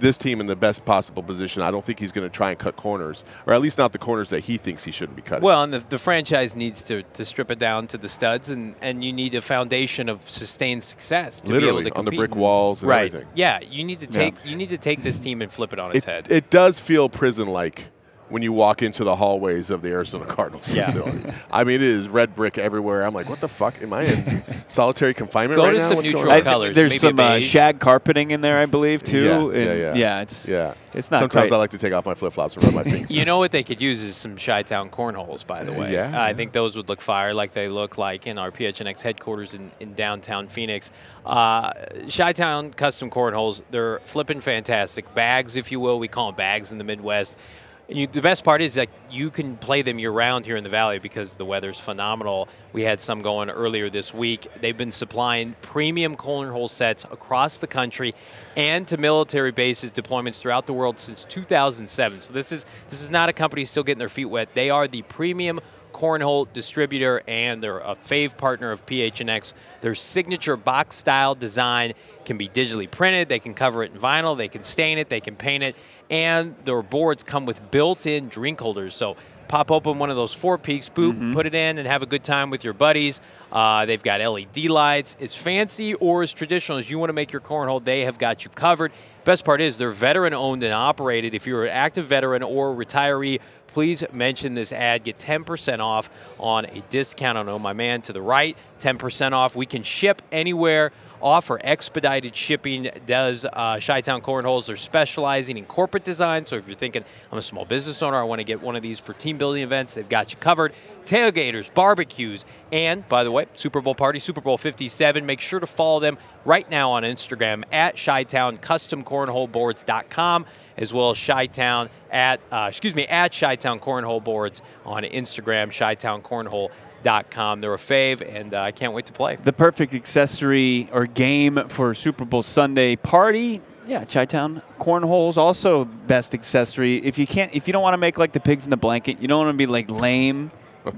this team in the best possible position. I don't think he's going to try and cut corners, or at least not the corners that he thinks he shouldn't be cutting. Well, and the, the franchise needs to, to strip it down to the studs, and, and you need a foundation of sustained success to literally be able to on the brick walls and right. everything. Yeah, you need to take you need to take this team and flip it on its It, head. it does feel prison-like when you walk into the hallways of the Arizona Cardinals Yeah. facility. I mean, it is red brick everywhere. I'm like, what the fuck? Am I in solitary confinement Go right to now? some What's going neutral on? I- there's maybe a some uh, shag carpeting in there, I believe, too. Yeah, and yeah, yeah. it's Yeah, it's not Sometimes great. I like to take off my flip flops and rub my feet. You know what they could use is some Chi-Town cornholes, by the way. Yeah. I think those would look fire like they look like in our PHNX headquarters in, in downtown Phoenix. Uh, Chi-Town custom cornholes, they're flipping fantastic. Bags, if you will. We call them bags in the Midwest. You, the best part is that you can play them year round here in the Valley because the weather's phenomenal. We had some going earlier this week. They've been supplying premium cornhole sets across the country and to military bases deployments throughout the world since 2007. So this is this is not a company still getting their feet wet. They are the premium cornhole distributor and they're a fave partner of PHNX. Their signature box style design can be digitally printed. They can cover it in vinyl. They can stain it. They can paint it. And their boards come with built-in drink holders. So pop open one of those Four Peaks, boop, put it in, and have a good time with your buddies. Uh, they've got LED lights. As fancy or as traditional as you want to make your cornhole, they have got you covered. Best part is they're veteran owned and operated. If you're an active veteran or retiree, please mention this ad. Get 10% off on a discount on Oh My Man to the right. 10% off. We can ship anywhere. Offer expedited shipping. Does uh, Chi-Town Cornholes? They're specializing in corporate design. So if you're thinking, I'm a small business owner, I want to get one of these for team building events, they've got you covered. Tailgaters, barbecues, and by the way, Super Bowl party, Super Bowl 57. Make sure to follow them right now on Instagram at Chi-Town Custom Cornholeboards.com as well as Chi-Town at, uh, excuse me, at Chi-Town Cornhole Boards on Instagram, chi-towncornhole.com. They're a fave, and uh, I can't wait to play. The perfect accessory or game for Super Bowl Sunday party. Yeah, Chi-Town cornholes also best accessory. If you can't, if you don't want to make like the pigs in the blanket, you don't want to be like lame.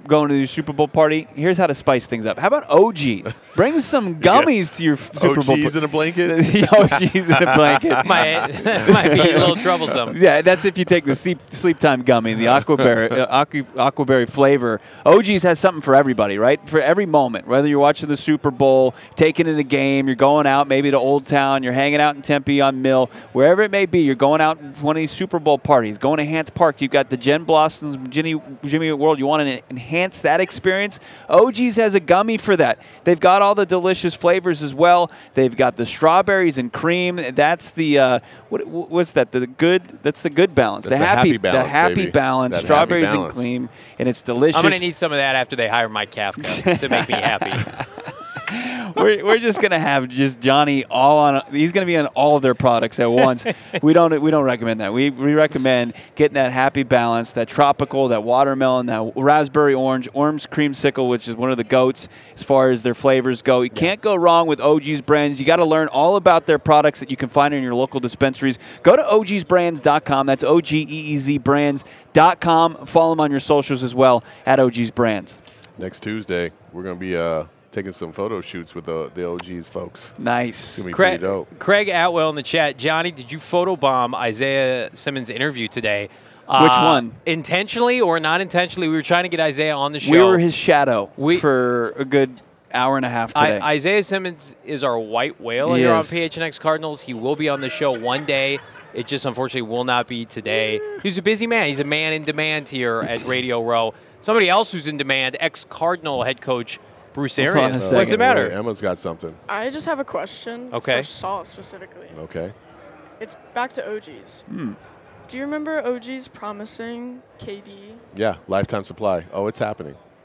Going to the Super Bowl party. Here's how to spice things up. How about OGs? Bring some gummies to your Super Bowl. OGs in a blanket. the OGs in a blanket. might, might be a little troublesome. Yeah, that's if you take the sleep, sleep time gummy, the aquaberry, uh, aqua, aquaberry flavor. OG's has something for everybody, right? For every moment, whether you're watching the Super Bowl, taking in a game, you're going out maybe to Old Town, you're hanging out in Tempe on Mill, wherever it may be, you're going out to one of these Super Bowl parties, going to Hance Park. You've got the Gin Blossoms, Jimmy, Jimmy World. You want to enhance that experience? OG's has a gummy for that. They've got all the delicious flavors as well. They've got the strawberries and cream. That's the uh, what, what's that? The good. That's the good balance. That's the the happy, happy balance, the happy baby. balance. That happy strawberries and cream, and it's delicious. I'm going to need some of that after they hire my Kafka to make me happy. we're, we're just gonna have just Johnny all on. He's gonna be on all of their products at once. we don't we don't recommend that. We we recommend getting that happy balance, that tropical, that watermelon, that raspberry orange, orange creamsicle, which is one of the goats as far as their flavors go. You can't go wrong with OG's brands. You got to learn all about their products that you can find in your local dispensaries. Go to ogsbrands.com. That's O G E E Z brands.com. Follow them on your socials as well at OG's Brands. Next Tuesday, we're going to be uh, taking some photo shoots with the, the OGs folks. Nice. It's going to be Craig, pretty dope. Craig Atwell in the chat. Johnny, did you photobomb Isaiah Simmons' interview today? Which Uh, one? Intentionally or not intentionally? We were trying to get Isaiah on the show. We were his shadow We- for a good hour and a half today. I, Isaiah Simmons is our white whale He here on is. PHNX Cardinals. He will be on the show one day. It just unfortunately will not be today. He's a busy man. He's a man in demand here at Radio Row. Somebody else who's in demand, ex-Cardinal head coach Bruce Hold on Arians. second. What's the matter? Wait, Emma's got something. I just have a question Okay. for Saul specifically. Okay. It's back to OGs. Hmm. Do you remember OGs promising KD? Yeah, lifetime supply. Oh, it's happening.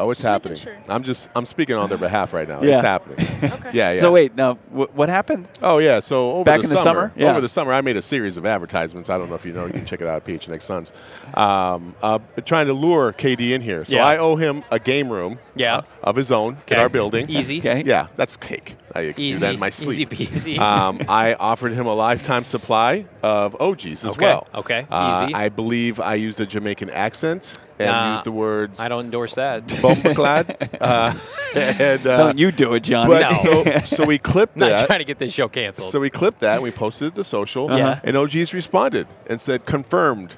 Whoa. Oh, it's Just happening. sure. I'm just I'm speaking on their behalf right now. Yeah. It's happening. Okay. Yeah, yeah. So wait, now wh- what happened? Oh yeah, so over Back the in the summer? Yeah. over the summer, I made a series of advertisements. I don't know if you know. You can check it out at PHNX Suns. Um, uh, trying to lure KD in here, so Yeah. I owe him a game room, Yeah. uh, of his own Okay. in our building. Easy. Okay. Yeah, that's cake. I can do Easy. that in my sleep. Easy peasy. um, I offered him a lifetime supply of OGs as Okay, well. okay, Uh, easy. I believe I used a Jamaican accent and Nah, used the words I don't endorse that. "Bombaclad." uh, and, uh, Don't you do it, Johnny? but No. so, so we clipped not that. trying to get this show canceled. So we clipped that and we posted it to social. Yeah. And OGs responded and said confirmed.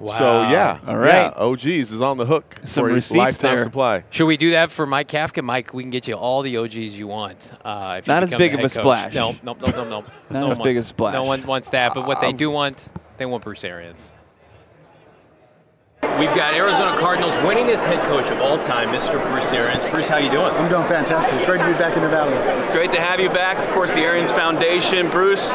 wow. So yeah, All right. yeah, OGs is on the hook Some for his receipts lifetime there. supply. Should we do that for Mike Kafka? Mike, we can get you all the OGs you want. Uh, if you Not as big of a coach. splash. No, no, no, no, no. Not no as one- big a splash. No one wants that. But what they do want, they want Bruce Arians. We've got Arizona Cardinals winningest head coach of all time, Mr. Bruce Arians. Bruce, how you doing? I'm doing fantastic. It's great to be back in the Valley. It's great to have you back. Of course, the Arians Foundation. Bruce,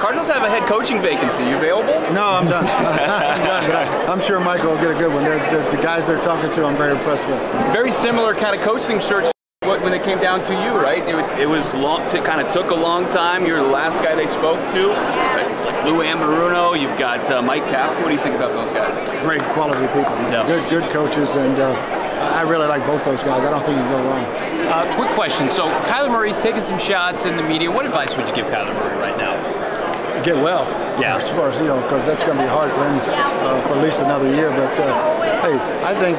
Cardinals have a head coaching vacancy. You available? No, I'm done. I'm done. But I- I'm sure Michael will get a good one. They're, the, the guys they're talking to, I'm very impressed with. Very similar kind of coaching search wh- when it came down to you, right? It, was- it was long. T- kind of took a long time. You're the last guy they spoke to. Lou Anarumo. You've got uh, Mike Kafka. What do you think about those guys? Great quality people. Yeah. Good, good coaches, and uh, I really like both those guys. I don't think you can go wrong. Uh, quick question. So Kyler Murray's taking some shots in the media. What advice would you give Kyler Murray right now? Get well. Yeah. As far as you know, because that's going to be hard for him uh, for at least another year. But uh, hey, I think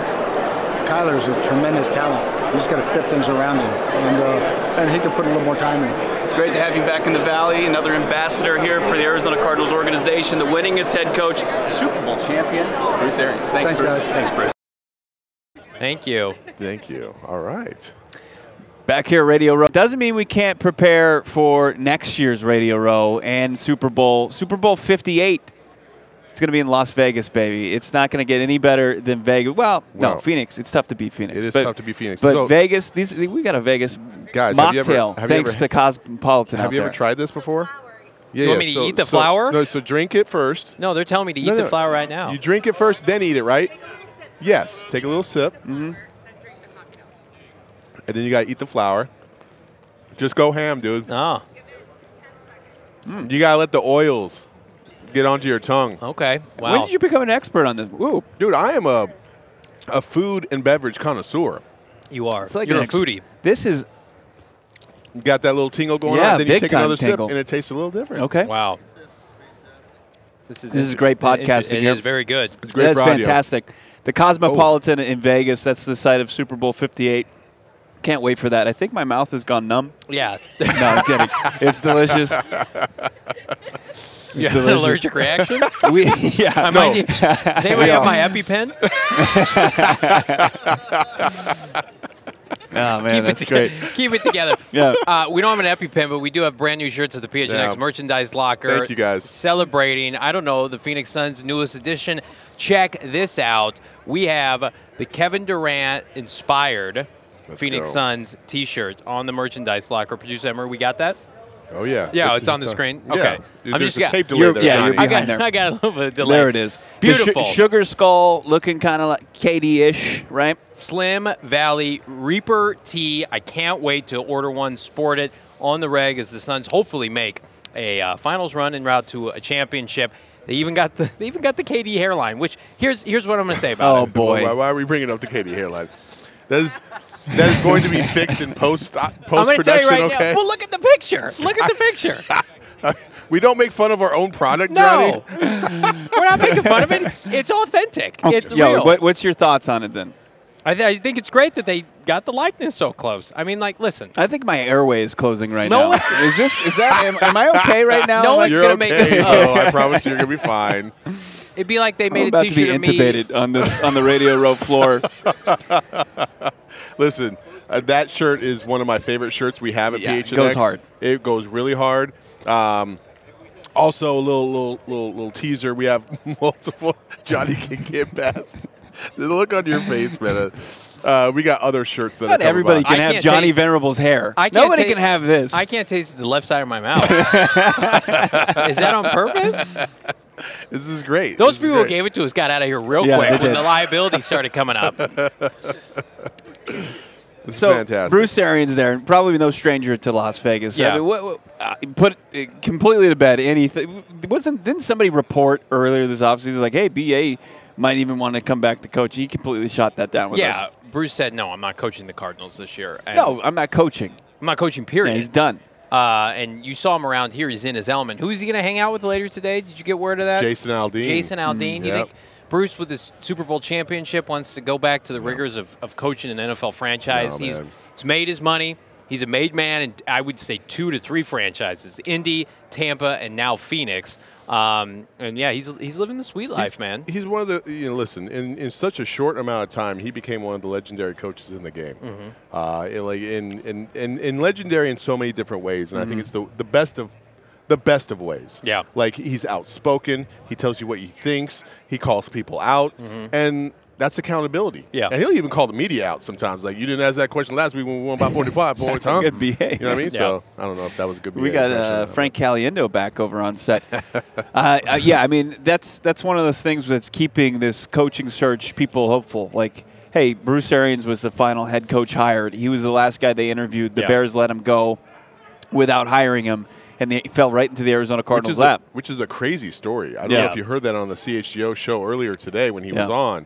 Kyler's a tremendous talent. You just got to fit things around him, and uh, and he can put a little more time in. It's great to have you back in the Valley. Another ambassador here for the Arizona Cardinals organization, the winningest head coach, Super Bowl champion, Bruce Arians. Thanks, Thanks, Bruce. guys. Thanks, Bruce. Thank you. Thank you. All right. Back here, at Radio Row. Doesn't mean we can't prepare for next year's Radio Row and Super Bowl. Super Bowl 58. It's going to be in Las Vegas, baby. It's not going to get any better than Vegas. Well, no, Phoenix. It's tough to beat Phoenix. it is but- tough to beat Phoenix. But So- Vegas, these we got a Vegas Guys, have you ever- mocktail have you thanks ever- to Cosmopolitan. Have out you ever there. tried this before? Yeah. You want yeah, me to so- eat the so- flour? No. So drink it first. No, they're telling me to eat No, the no. flour right now. You drink it first, then eat it, right? Yes. Take a little sip. Mm-hmm. And then you got to eat the flour. Just go ham, dude. oh, You got to let the oils get onto your tongue. okay. Wow. When did you become an expert on this? Ooh, Dude, I am a a food and beverage connoisseur. You are. it's like You're an a ex- foodie. This is You got that little tingle going Yeah, on, then you big take time another tingle. sip, and it tastes a little different. okay. Wow. This is This is great podcasting It here. is very good. It's great That's for audio. fantastic. The Cosmopolitan oh. in Vegas. That's the site of Super Bowl 58. Can't wait for that. I think my mouth has gone numb. Yeah. No, I'm kidding. It's delicious. you have an allergic reaction? We, yeah, I no. might need- Does anybody have my EpiPen? Oh man, Keep that's it great. together. Keep it together. Yeah. Uh, we don't have an EpiPen, but we do have brand new shirts at the PHNX Yeah. merchandise locker. Thank you, guys. Celebrating, I don't know, the Phoenix Suns' newest edition. Check this out. We have the Kevin Durant inspired Phoenix go. Suns T-shirt on the merchandise locker. Producer Emery, we got that? Oh yeah. Yeah, it's on the screen. Yeah. Okay. Dude, I'm There's just a got- tape delay there. yeah, Johnny. you're I got, behind there. I got a little bit of delay. There it is. The su- Beautiful. sugar skull looking kind of like KD-ish, right? Slim Valley Reaper tee. I can't wait to order one, sport it on the reg as the Suns hopefully make a uh, finals run en route to a championship. They even got the they even got the KD hairline. Which here's here's what I'm going to say about Oh it. Oh boy. Why, why are we bringing up the KD hairline? That is that is going to be fixed in post uh, post going to tell you production. right okay. now. Well, look at the picture. Look at the picture. we don't make fun of our own product, Johnny. no, we're not making fun of it. It's authentic. It's Yo, real. what, what's your thoughts on it then? I, th- I think it's great that they got the likeness so close. I mean, like, listen. I think my airway is closing right No, now. it's- Is this is that am, am I okay right now? No one's You're gonna make okay. it- bro. I promise you, you're gonna be fine. It'd be like they made I'm made a about to be T-shirt of me. intubated on the on the radio row floor. Listen, uh, that shirt is one of my favorite shirts we have at Yeah, it PHNX. goes hard. It goes really hard. Um, also, a little, little, little, little teaser. We have multiple. Johnny can get past. the look on your face, man. Uh, we got other shirts that are Not coming everybody by. can I have Johnny taste- Venerable's hair. I can't Nobody ta- can have this. I can't taste the left side of my mouth. Is that on purpose? This is great. Those This is people who gave it to us got out of here real Yeah, quick when the liability started coming up. This is so fantastic. Bruce Arians there, probably no stranger to Las Vegas. Yeah. I mean, what, what, uh, put completely to bed anything. Wasn't didn't somebody report earlier this offseason like, hey, BA might even want to come back to coach? He completely shot that down with yeah, us. Bruce said, "No, I'm not coaching the Cardinals this year. And No, I'm not coaching. I'm not coaching. Yeah, Period. he's done. Uh, and you saw him around here. He's in his element. Who's he going to hang out with later today? Did you get word of that? Jason Aldean. Jason Aldean. You Yep. think Bruce, with his Super Bowl championship, wants to go back to the rigors of, of coaching an NFL franchise? No, he's, he's made his money. He's a made man, and I would say two to three franchises: Indy, Tampa, and now Phoenix. Um, and yeah, he's he's living the sweet life, he's, man. He's one of the you know. Listen, in, in such a short amount of time, he became one of the legendary coaches in the game. Mm-hmm. Uh, like in, in, in, in legendary in so many different ways, and I Mm-hmm. think it's the the best of the best of ways. Yeah. like he's outspoken. He tells you what he thinks. He calls people out, and that's accountability. Mm-hmm. Yeah. and he'll even call the media out sometimes. Like you didn't ask that question last week when we won by forty five points. That's a huh? good BA. You know what I mean? Yeah. So I don't know if that was a good. We got uh. Frank Caliendo back over on set. uh, uh, yeah, I mean that's that's one of those things that's keeping this coaching search people hopeful. Like, hey, Bruce Arians was the final head coach hired. He was the last guy they interviewed. The Yeah. Bears let him go without hiring him, and they fell right into the Arizona which Cardinals' a, lap. which is a crazy story. I don't know if you heard that on the CHGO show earlier today when he Yeah. was on.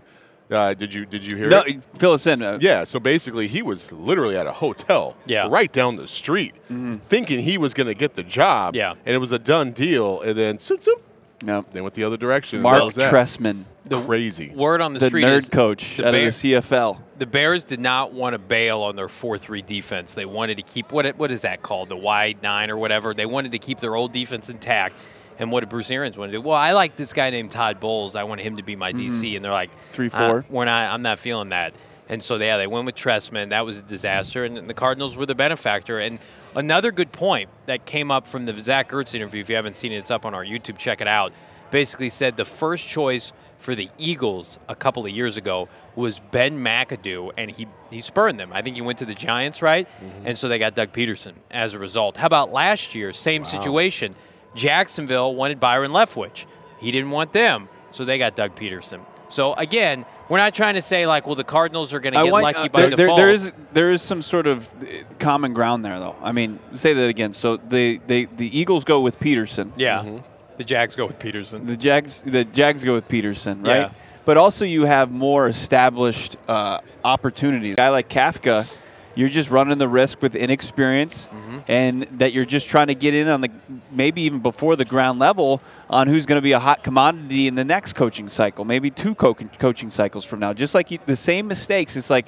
Uh, did you did you hear no, it? fill us in. Uh, Yeah, so basically he was literally at a hotel Yeah. right down the street thinking he was going to get the job. Yeah. And it was a done deal. And then, zoop, zoop, No. They went the other direction. and Marc that was that. Trestman, Crazy. Word on the, the street nerd is coach the out Bear- of the CFL. the Bears did not want to bail on their 4-3 defense. They wanted to keep what what is that called? The wide nine or whatever. They wanted to keep their old defense intact. And what did Bruce Arians want to do? Well, I like this guy named Todd Bowles. I want him to be my DC. And they're like, Mm-hmm. Three, "Uh, we're not. I'm not feeling that. And so yeah, they went with Trestman. That was a disaster. And the Cardinals were the benefactor. And another good point that came up from the Zach Ertz interview. If you haven't seen it, it's up on our YouTube. Check it out. Basically said the first choice for the Eagles a couple of years ago was Ben McAdoo, and he he spurned them. I think he went to the Giants, right? Mm-hmm. And so they got Doug Pederson as a result. How about last year? Same situation. Jacksonville wanted Byron Leftwich. He didn't want them, so they got Doug Pederson. So again, we're not trying to say like, well, the Cardinals are going to get want- lucky uh, by there, there- default. there is there is some sort of uh, common ground there, though. I mean, say that again. So the they, the Eagles go with Pederson. yeah. The Jags go with Pederson. The Jags the Jags go with Pederson, right? Yeah. But also you have more established uh, opportunities. A guy like Kafka, you're just running the risk with inexperience, Mm-hmm. and that you're just trying to get in on the maybe even before the ground level on who's going to be a hot commodity in the next coaching cycle, maybe two co- coaching cycles from now. Just like you, the same mistakes. It's like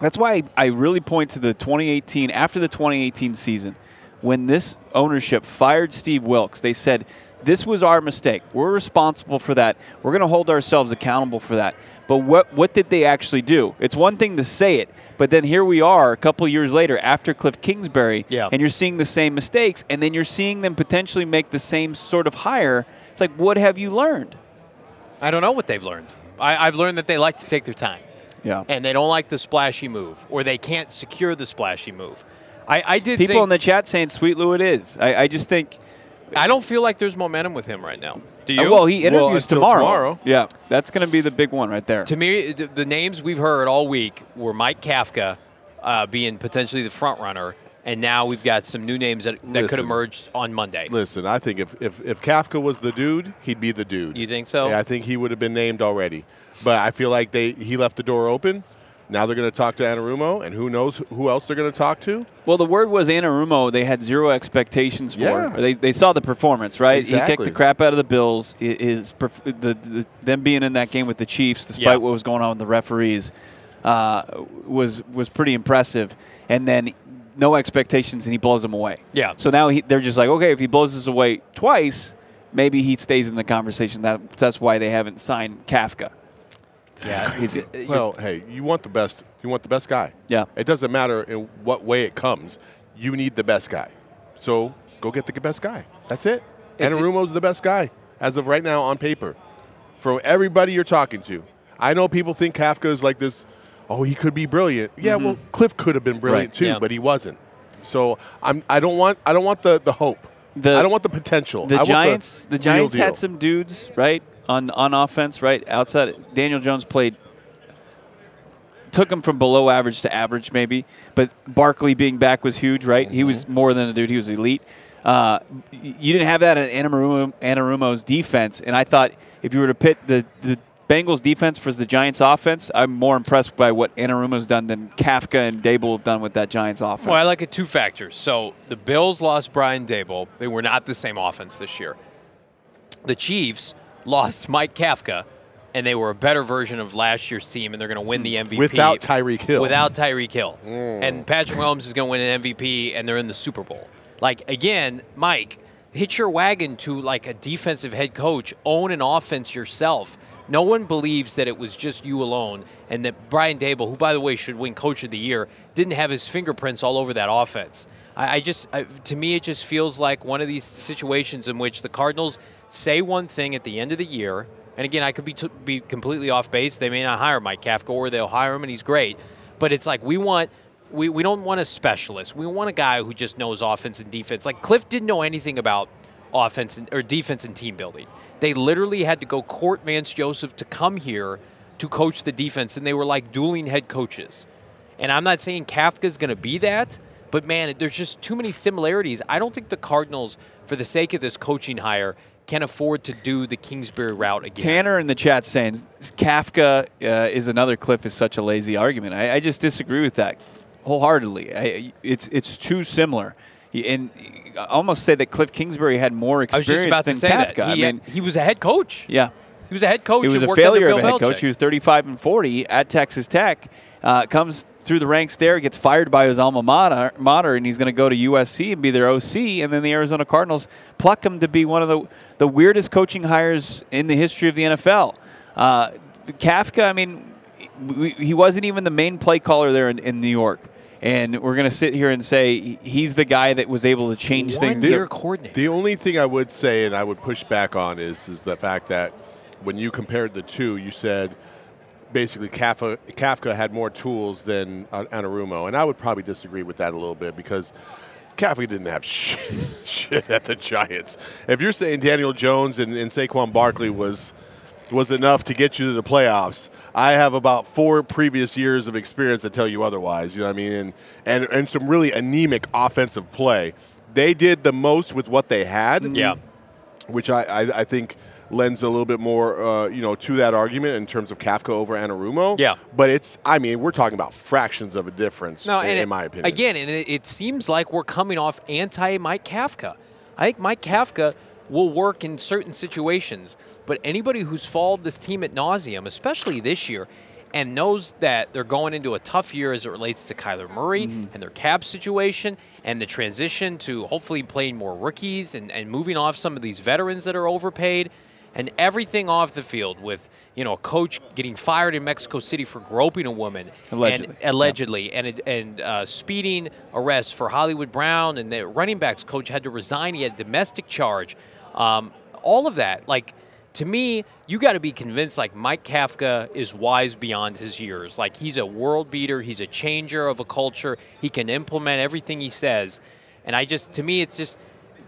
that's why I really point to the 2018 after the 2018 season when this ownership fired Steve Wilks. They said this was our mistake. We're responsible for that. We're going to hold ourselves accountable for that. But what what did they actually do? It's one thing to say it, but then here we are a couple years later after Cliff Kingsbury, Yeah. and you're seeing the same mistakes, and then you're seeing them potentially make the same sort of hire. It's like, what have you learned? I don't know what they've learned. I, I've learned that they like to take their time. Yeah. and they don't like the splashy move, or they can't secure the splashy move. I, I did People in the chat saying Sweet Lou it is. I, I just think I don't feel like there's momentum with him right now. Do Uh, you? well, he Well, interviews until tomorrow. tomorrow. Yeah, that's going to be the big one right there. to me, the, the names we've heard all week were Mike Kafka uh, being potentially the front runner, and now we've got some new names that, that could emerge on Monday. Listen, I think if, if, if Kafka was the dude, he'd be the dude. You think so? Yeah, I think he would have been named already. But I feel like they he left the door open. Now they're going to talk to Anarumo, and who knows who else they're going to talk to? Well, the word was Anarumo. They had zero expectations for. Yeah. They, they saw the performance, right? He kicked the crap out of the Bills. Hi- His, perf- the, the them being in that game with the Chiefs, despite Yeah. what was going on with the referees, uh, was was pretty impressive. And then no expectations, and he blows them away. Yeah. So now he, they're just like, okay, if he blows us away twice, maybe he stays in the conversation. That that's why they haven't signed Kafka. Yeah, crazy. Uh, well, hey, you want the best. You want the best guy. Yeah. It doesn't matter in what way it comes. You need the best guy. So go get the best guy. That's it. It's- Anarumo's the best guy as of right now on paper. From everybody you're talking to, I know people think Kafka is like this. Oh, he could be brilliant. Yeah, mm-hmm. well, Cliff could have been brilliant Right. too, Yeah. but he wasn't. So I'm. I don't want. I don't want the the hope. The- I don't want the potential. I The want Giants, the, real Giants deal. had some dudes right on on offense, right outside. Daniel Jones played, took him from below average to average, maybe. But Barkley being back was huge, right? He was more than a dude; he was elite. Uh, you didn't have that in Anarumo, Anarumo's defense, and I thought if you were to pit the the Bengals defense versus the Giants offense, I'm more impressed by what Anarumo's done than Kafka and Daboll have done with that Giants offense. Well, I like it two factors. So the Bills lost Brian Daboll. They were not the same offense this year. The Chiefs lost Mike Kafka, and they were a better version of last year's team, and they're going to win the mm. MVP Without Tyreek Hill. Without Tyreek Hill, mm. and Patrick Mahomes is going to win an MVP, and they're in the Super Bowl. Like again, Mike, hitch your wagon to like a defensive head coach. Own an offense yourself. No one believes that it was just you alone, and that Brian Daboll, who by the way should win Coach of the Year, didn't have his fingerprints all over that offense. I, I just, I, to me, it just feels like one of these situations in which the Cardinals say one thing at the end of the year, and again, I could be t- be completely off base. They may not hire Mike Kafka, or they'll hire him, and he's great. But it's like we want. We, we don't want a specialist. We want a guy who just knows offense and defense. Like Cliff didn't know anything about offense and, or defense and team building. They literally had to go court Vance Joseph to come here to coach the defense, and they were like dueling head coaches. And I'm not saying Kafka's going to be that, but man, there's just too many similarities. I don't think the Cardinals, for the sake of this coaching hire, can afford to do the Kingsbury route again. Tanner in the chat saying Kafka uh, is another Cliff is such a lazy argument. I, I just disagree with that wholeheartedly. I, it's it's too similar. and I almost say that Cliff Kingsbury had more I was experience just about than to say Kafka. that. He, I mean, he was a head coach. yeah. He was a head coach. He was a failure of a head Belichick. coach. He was 35 and 40 at Texas Tech. Uh, comes through the ranks there, gets fired by his alma mater, mater and he's going to go to USC and be their OC. And then the Arizona Cardinals pluck him to be one of the, the weirdest coaching hires in the history of the NFL. Uh, Kafka, I mean, we, he wasn't even the main play caller there in, in New York. And we're going to sit here and say he's the guy that was able to change One things. year coordinator. The only thing I would say, and I would push back on, is is the fact that when you compared the two, you said basically Kafka, Kafka had more tools than uh, Anarumo, and I would probably disagree with that a little bit because Kafka didn't have shit, shit at the Giants. If you're saying Daniel Jones and, and Saquon Barkley was was enough to get you to the playoffs. I have about four previous years of experience that tell you otherwise. You know what I mean? And and, and some really anemic offensive play. They did the most with what they had. Mm-hmm. Yeah. Which I, I, I think lends a little bit more, uh, you know, to that argument in terms of Kafka over Anarumo. Yeah. But it's, I mean, we're talking about fractions of a difference. No, in, in it- my opinion. Again, and it, it seems like we're coming off anti Mike Kafka. I think Mike Kafka will work in certain situations, but anybody who's followed this team at nauseum, especially this year, and knows that they're going into a tough year as it relates to Kyler Murray Mm-hmm. and their cap situation and the transition to hopefully playing more rookies and, and moving off some of these veterans that are overpaid and everything off the field with you know a coach getting fired in Mexico City for groping a woman Allegedly. and allegedly and and uh, speeding arrests for Hollywood Brown and the running backs coach had to resign. He had a domestic charge. Um, all of that, like to me, you got to be convinced like Mike Kafka is wise beyond his years. Like he's a world beater. He's a changer of a culture. He can implement everything he says. And I just, to me, it's just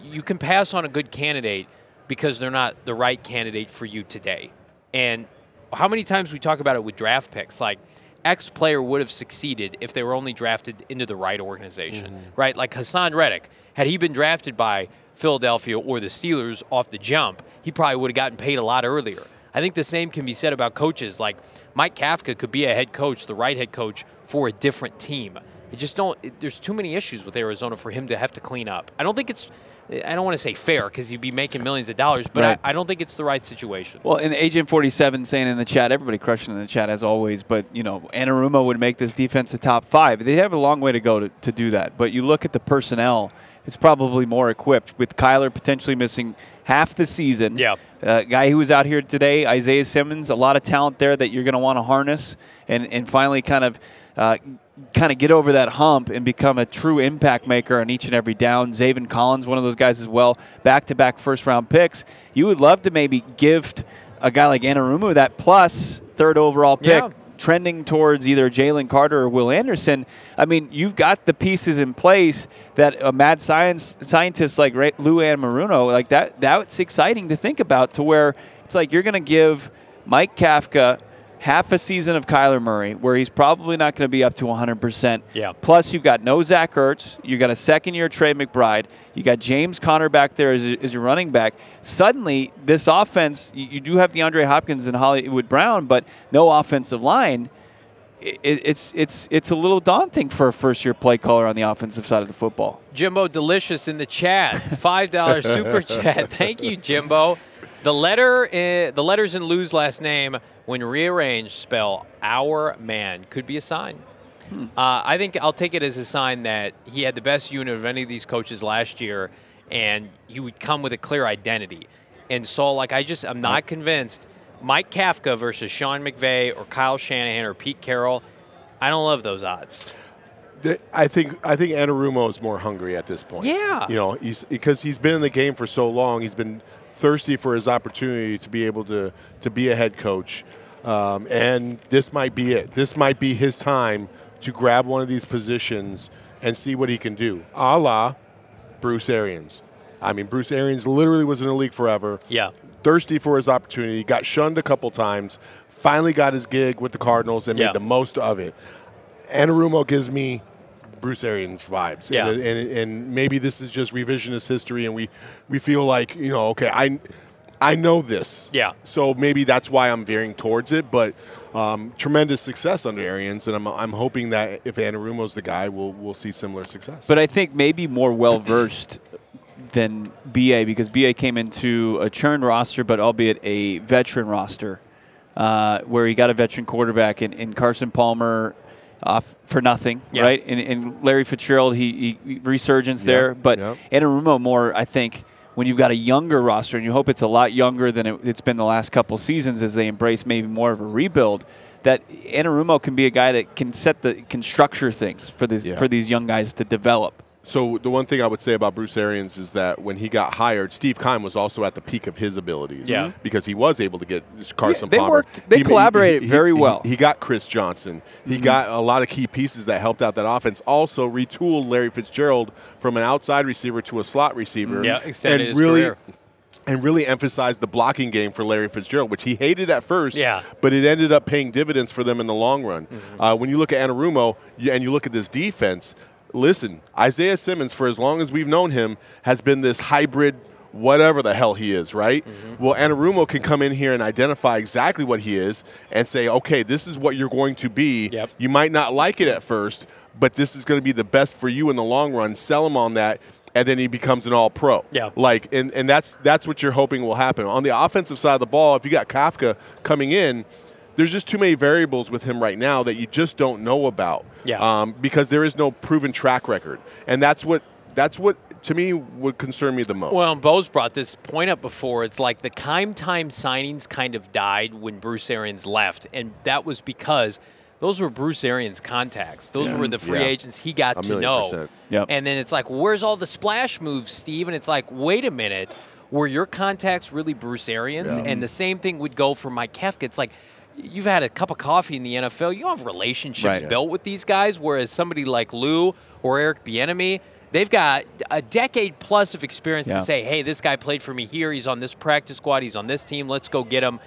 you can pass on a good candidate because they're not the right candidate for you today. And how many times we talk about it with draft picks? Like, X player would have succeeded if they were only drafted into the right organization, mm-hmm. right? Like Haason Reddick, had he been drafted by Philadelphia or the Steelers off the jump, he probably would have gotten paid a lot earlier. I think the same can be said about coaches. Like Mike Kafka could be a head coach, the right head coach for a different team. I just don't. It, there's too many issues with Arizona for him to have to clean up. I don't think it's. I don't want to say fair because you'd be making millions of dollars, but Right. I, I don't think it's the right situation. Well, and Agent 47 saying in the chat, everybody crushing in the chat as always, but, you know, Anarumo would make this defense the top five. They have a long way to go to, to do that. But you look at the personnel, it's probably more equipped with Kyler potentially missing half the season. Yeah. Uh, guy who was out here today, Isaiah Simmons, a lot of talent there that you're going to want to harness and, and finally kind of uh, kind of get over that hump and become a true impact maker on each and every down. Zaven Collins, one of those guys as well, back to back first round picks. You would love to maybe gift a guy like Anarumo that plus third overall pick. Yeah. Trending towards either Jalen Carter or Will Anderson. I mean, you've got the pieces in place that a mad science scientist like Ray, Lou Anarumo, like that. That's exciting to think about. To where it's like you're going to give Mike Kafka half a season of Kyler Murray, where he's probably not going to be up to 100%. Yeah. Plus, you've got no Zach Ertz. You've got a second year Trey McBride. You got James Conner back there as, as your running back. Suddenly, this offense, you, you do have DeAndre Hopkins and Hollywood Brown, but no offensive line. It, it's it's it's a little daunting for a first year play caller on the offensive side of the football. Jimbo Delicious in the chat, five dollar super chat. Thank you, Jimbo. The letter, uh, the letters in Lou's last name, when rearranged, spell "our man." Could be a sign. Uh, I think I'll take it as a sign that he had the best unit of any of these coaches last year, and he would come with a clear identity. And so, like, I just I'm not convinced. Mike Kafka versus Sean McVay or Kyle Shanahan or Pete Carroll. I don't love those odds. I think I think Anarumo is more hungry at this point. Yeah. you know, he's because he's been in the game for so long. He's been thirsty for his opportunity to be able to to be a head coach, um, and this might be it. This might be his time to grab one of these positions and see what he can do, a la Bruce Arians. I mean, Bruce Arians literally was in the league forever Yeah. thirsty for his opportunity, got shunned a couple times, finally got his gig with the Cardinals and Yeah. made the most of it. Anarumo gives me Bruce Arians vibes. Yeah. And, and, and maybe this is just revisionist history and we, we feel like, you know, okay, I I know this. Yeah. So maybe that's why I'm veering towards it. But um, tremendous success under Arians, and I'm, I'm hoping that if Anarumo's the guy, we'll we'll see similar success. But I think maybe more well versed than BA because BA came into a churn roster, but albeit a veteran roster, uh, where he got a veteran quarterback in, in Carson Palmer. Off for nothing, Yeah. right? And, and Larry Fitzgerald, he, he resurgence Yeah, there, but yeah. Anarumo more. I think when you've got a younger roster, and you hope it's a lot younger than it, it's been the last couple seasons, as they embrace maybe more of a rebuild. That Anarumo can be a guy that can set the can structure things for these for these young guys to develop. So the one thing I would say about Bruce Arians is that when he got hired, Steve Keim was also at the peak of his abilities. Yeah. Because he was able to get Carson they Palmer. worked- they He- collaborated very well. He, got Chris Johnson. He Mm-hmm. got a lot of key pieces that helped out that offense. Also retooled Larry Fitzgerald from an outside receiver to a slot receiver. Yeah, extended and his really, career. And really emphasized the blocking game for Larry Fitzgerald, which he hated at first. Yeah. But it ended up paying dividends for them in the long run. Mm-hmm. Uh, when you look at Anarumo and you look at this defense, listen, Isaiah Simmons, for as long as we've known him, has been this hybrid, whatever the hell he is, right? Mm-hmm. Well, Anarumo can come in here and identify exactly what he is and say, okay, this is what you're going to be. Yep. You might not like it at first, but this is going to be the best for you in the long run. Sell him on that. And then he becomes an all pro. Yeah. Like and, and that's that's what you're hoping will happen. On the offensive side of the ball, if you got Kafka coming in, there's just too many variables with him right now that you just don't know about. Yeah. Um, because there is no proven track record. And that's what that's what to me would concern me the most. Well, and Bo's brought this point up before. It's like the Keim time signings kind of died when Bruce Arians left, and that was because those were Bruce Arians' contacts. Those Yeah. were the free Yeah. agents he got A to know. percent. Yep. And then it's like, where's all the splash moves, Steve? And it's like, wait a minute, were your contacts really Bruce Arians? And the same thing would go for Mike Kafka. It's like. You've had a cup of coffee in the NFL. You don't have relationships Right. built with these guys. Whereas somebody like Lou or Eric Bieniemy, they've got a decade plus of experience Yeah. to say, "Hey, this guy played for me here. He's on this practice squad. He's on this team. Let's go get him."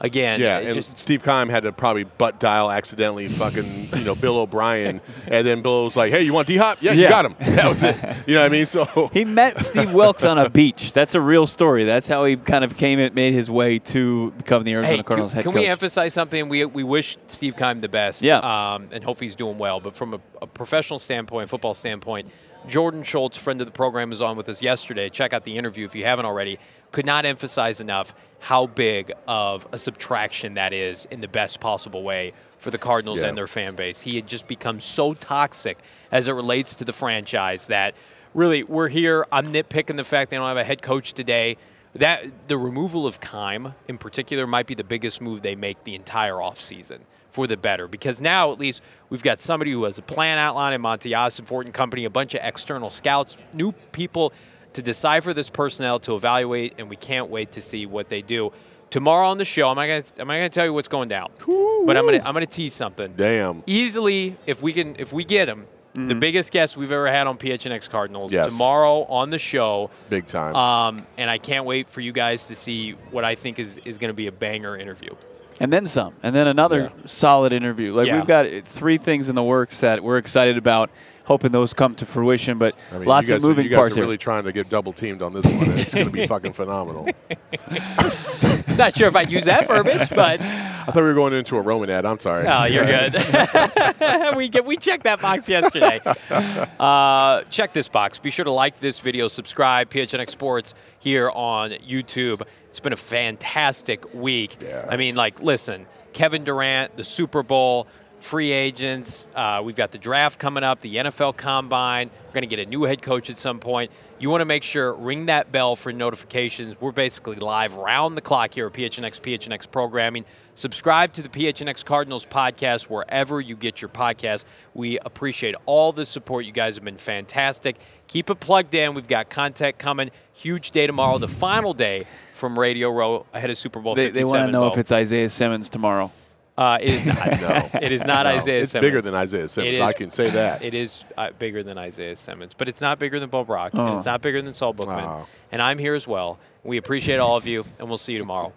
Again, yeah, and just- Steve Keim had to probably butt dial accidentally fucking, you know, Bill O'Brien. and then Bill was like, hey, you want D Hop? Yeah, you got him. That was it. You know what I mean? So He met Steve Wilks on a beach. That's a real story. That's how he kind of came and made his way to become the Arizona Hey, Cardinals can, head can coach. we emphasize something? We, we wish Steve Keim the best. Yeah. Um, and hope he's doing well. But from a, a professional standpoint, football standpoint, Jordan Schultz, friend of the program, was on with us yesterday. Check out the interview if you haven't already. Could not emphasize enough how big of a subtraction that is in the best possible way for the Cardinals Yeah. and their fan base. He had just become so toxic as it relates to the franchise that really we're here. I'm nitpicking the fact they don't have a head coach today. That the removal of Keim in particular might be the biggest move they make the entire offseason for the better because now at least we've got somebody who has a plan outlined in Monti Ossenfort and company, a bunch of external scouts, new people to decipher this personnel to evaluate, and we can't wait to see what they do. Tomorrow on the show, I'm not gonna I'm not gonna tell you what's going down, but I'm gonna I'm gonna tease something damn. easily if we can if we get him the biggest guest we've ever had on PHNX Cardinals Yes. tomorrow on the show Big time. um, and I can't wait for you guys to see what I think is, is going to be a banger interview. and then some, and then another solid interview. Like Yeah. we've got three things in the works that we're excited about, hoping those come to fruition. But I mean, lots you of guys, are- moving you guys parts are here. really trying to get double teamed on this one. and It's going to be fucking phenomenal. Not sure if I'd use that verbiage, but I thought we were going into a Roman ad. I'm sorry. oh, you're good. we get, we checked that box yesterday. Uh, check this box. Be sure to like this video, subscribe. PHNX Sports here on YouTube. It's been a fantastic week. Yeah, I mean, like, listen, Kevin Durant, the Super Bowl, free agents. Uh, we've got the draft coming up, the NFL Combine. We're going to get a new head coach at some point. You want to make sure ring that bell for notifications. We're basically live round the clock here at PHNX PHNX programming. Subscribe to the PHNX Cardinals podcast wherever you get your podcast. We appreciate all the support. You guys have been fantastic. Keep it plugged in. We've got content coming. Huge day tomorrow, the final day from Radio Row ahead of Super Bowl they 57. they want to know Bo. if it's Isaiah Simmons tomorrow. Uh, it is not. no, It is not No, Isaiah it's Simmons. bigger than Isaiah Simmons. It I can say that. It is uh, bigger than Isaiah Simmons, but it's not bigger than Bo Brack, Oh. And it's not bigger than Saul Bookman. Oh. And I'm here as well. We appreciate all of you, and we'll see you tomorrow.